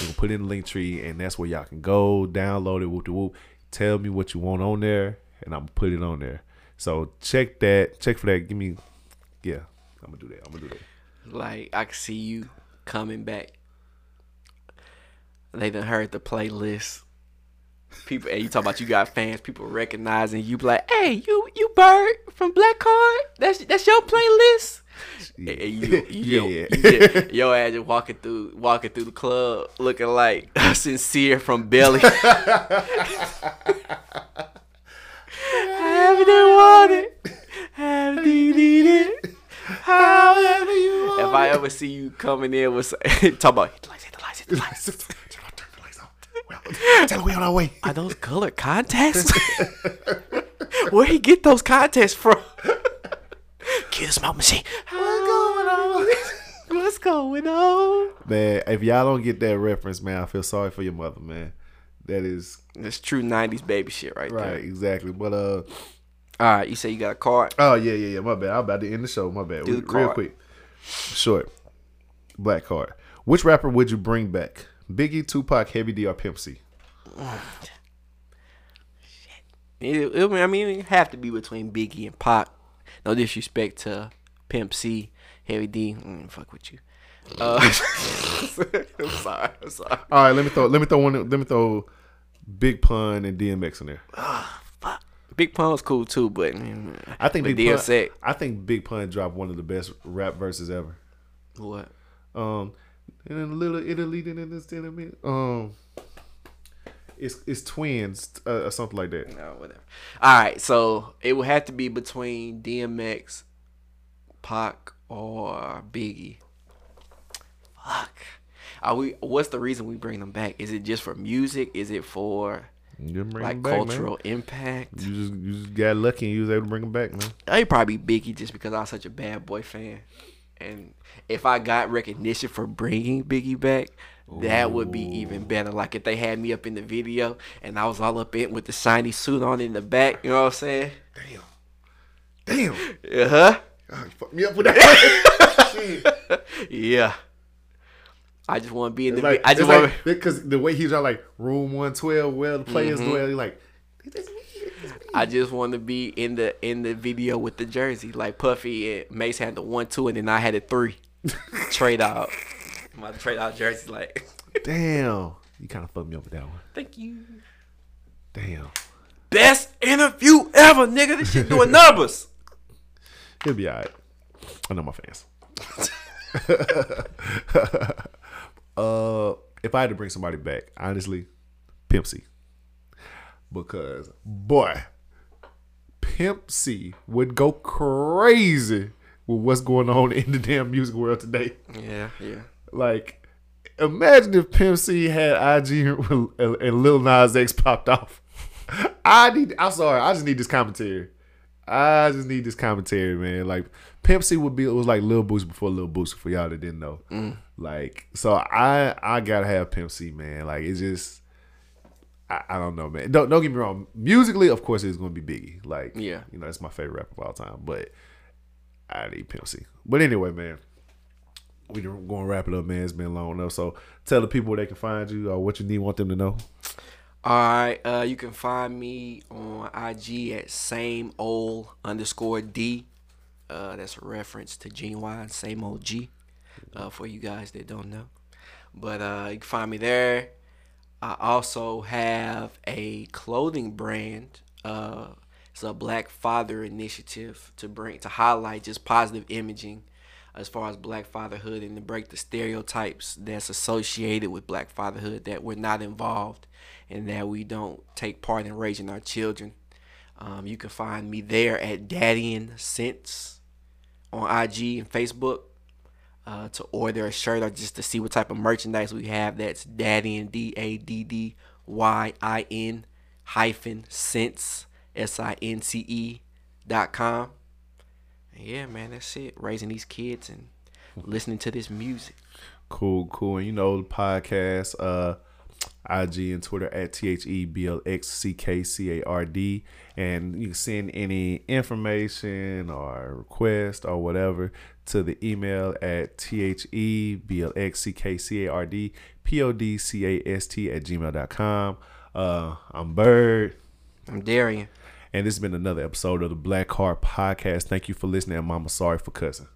You can put it in the link tree, and that's where y'all can go download it. Whoop de whoop. Tell me what you want on there, and I'm gonna put it on there. So check that. Check for that. Give me. Yeah, I'm gonna do that. I'm gonna do that. Like I can see you coming back. They done heard the playlist. People, and you talk about you got fans. People recognizing you, be like, "Hey, you, you Bird from Black Card? That's that's your playlist." And you, you, Yeah. you, you just, your ass just walking through, walking through the club, looking like sincere from Belly. Have they want it? Have they need it? However you want If I ever see you coming in with talk about hit the lights, hit the lights, hit the lights. Tell her we on our way. Are those color contacts? Where he get those contacts from? Kiss my smoke machine. What's going on? What's going on? Man, if y'all don't get that reference, man, I feel sorry for your mother, man. That is That's true '90s baby shit right, right, there. exactly. But uh, All right, you say you got a card. oh yeah, yeah, yeah. My bad. I'm about to end the show. My bad. Do the Real quick, short, black card. Which rapper would you bring back? Biggie, Tupac, Heavy D, or Pimp C? It, it- I mean, it have to be between Biggie and Pac. No disrespect to Pimp C, Heavy D. Mm, fuck with you. Uh, I'm sorry. I'm sorry. All right, let me throw. Let me throw one. Let me throw. Big Pun and DMX in there. Fuck, Big Pun's cool too, but mm, I think Big Pun, I think Big Pun dropped one of the best rap verses ever. what? Um, and then little Italy, then in this, then I um, it's it's twins uh, or something like that. No, whatever. All right, so it would have to be between DMX, Pac, or Biggie. Fuck. Are we? What's the reason we bring them back? Is it just for music? Is it for like back, man. cultural impact? You just you just got lucky and you was able to bring them back, man. I'd probably Biggie just because I was such a bad boy fan. And if I got recognition for bringing Biggie back, that would be even better. Like if they had me up in the video and I was all up in with the shiny suit on in the back, you know what I'm saying? Damn, damn, Uh huh. You fucked me up with that. Shit. Yeah. I just want to be in the. It's like, I just want. like because the way he's on like room one twelve, where the players Mm-hmm. dwell, like. I just want to be in the in the video with the jersey, like Puffy and Mase had the one two, and then I had a three. trade out. My trade out jersey, like. Damn, you kind of fucked me up with that one. Thank you. Damn, Best interview ever, nigga. This shit doing numbers. he'll be alright. I know my fans. uh, if I had to bring somebody back, honestly, Pimp C, because boy, Pimp C would go crazy with what's going on in the damn music world today. Yeah, yeah. Like, imagine if Pimp C had IG and Lil Nas X popped off. I need. I'm sorry. I just need this commentary. I just need this commentary, man. Like Pimp C would be. It was like Lil Boosie before Lil Boosie for y'all that didn't know. Mm. Like, so I I gotta have Pimp C, man. Like it's just. I, I don't know, man. Don't don't get me wrong. Musically, of course, it's gonna be Biggie. Like, Yeah. you know, it's my favorite rapper of all time. But I need Pimp C. But anyway, man we're going to wrap it up, man. It's been long enough. So tell the people where they can find you or what you need, want them to know. All right. Uh, you can find me on IG at same old underscore D. Uh, that's a reference to Ginuwine, same old G. Uh, for you guys that don't know, but uh, you can find me there. I also have a clothing brand. Uh, it's a Black Father initiative to bring to highlight just positive imaging as far as black fatherhood and to break the stereotypes that's associated with black fatherhood that we're not involved and that we don't take part in raising our children. Um, you can find me there at Daddyin' Since on IG and Facebook uh, to order a shirt or just to see what type of merchandise we have. That's Daddyin' D A D D Y I N hyphen since S I N C E dot com. Yeah, man, that's it. Raising these kids and listening to this music. Cool, cool. And you know the podcast, uh, IG and Twitter at T H E B L X C K C A R D. And you can send any information or request or whatever to the email at T H E B L X C K C A R D P O D C A S T at gmail.com. Uh, I'm Bird. I'm Darian. And this has been another episode of the Black Card Podcast. Thank you for listening. And Mama, sorry for cussing.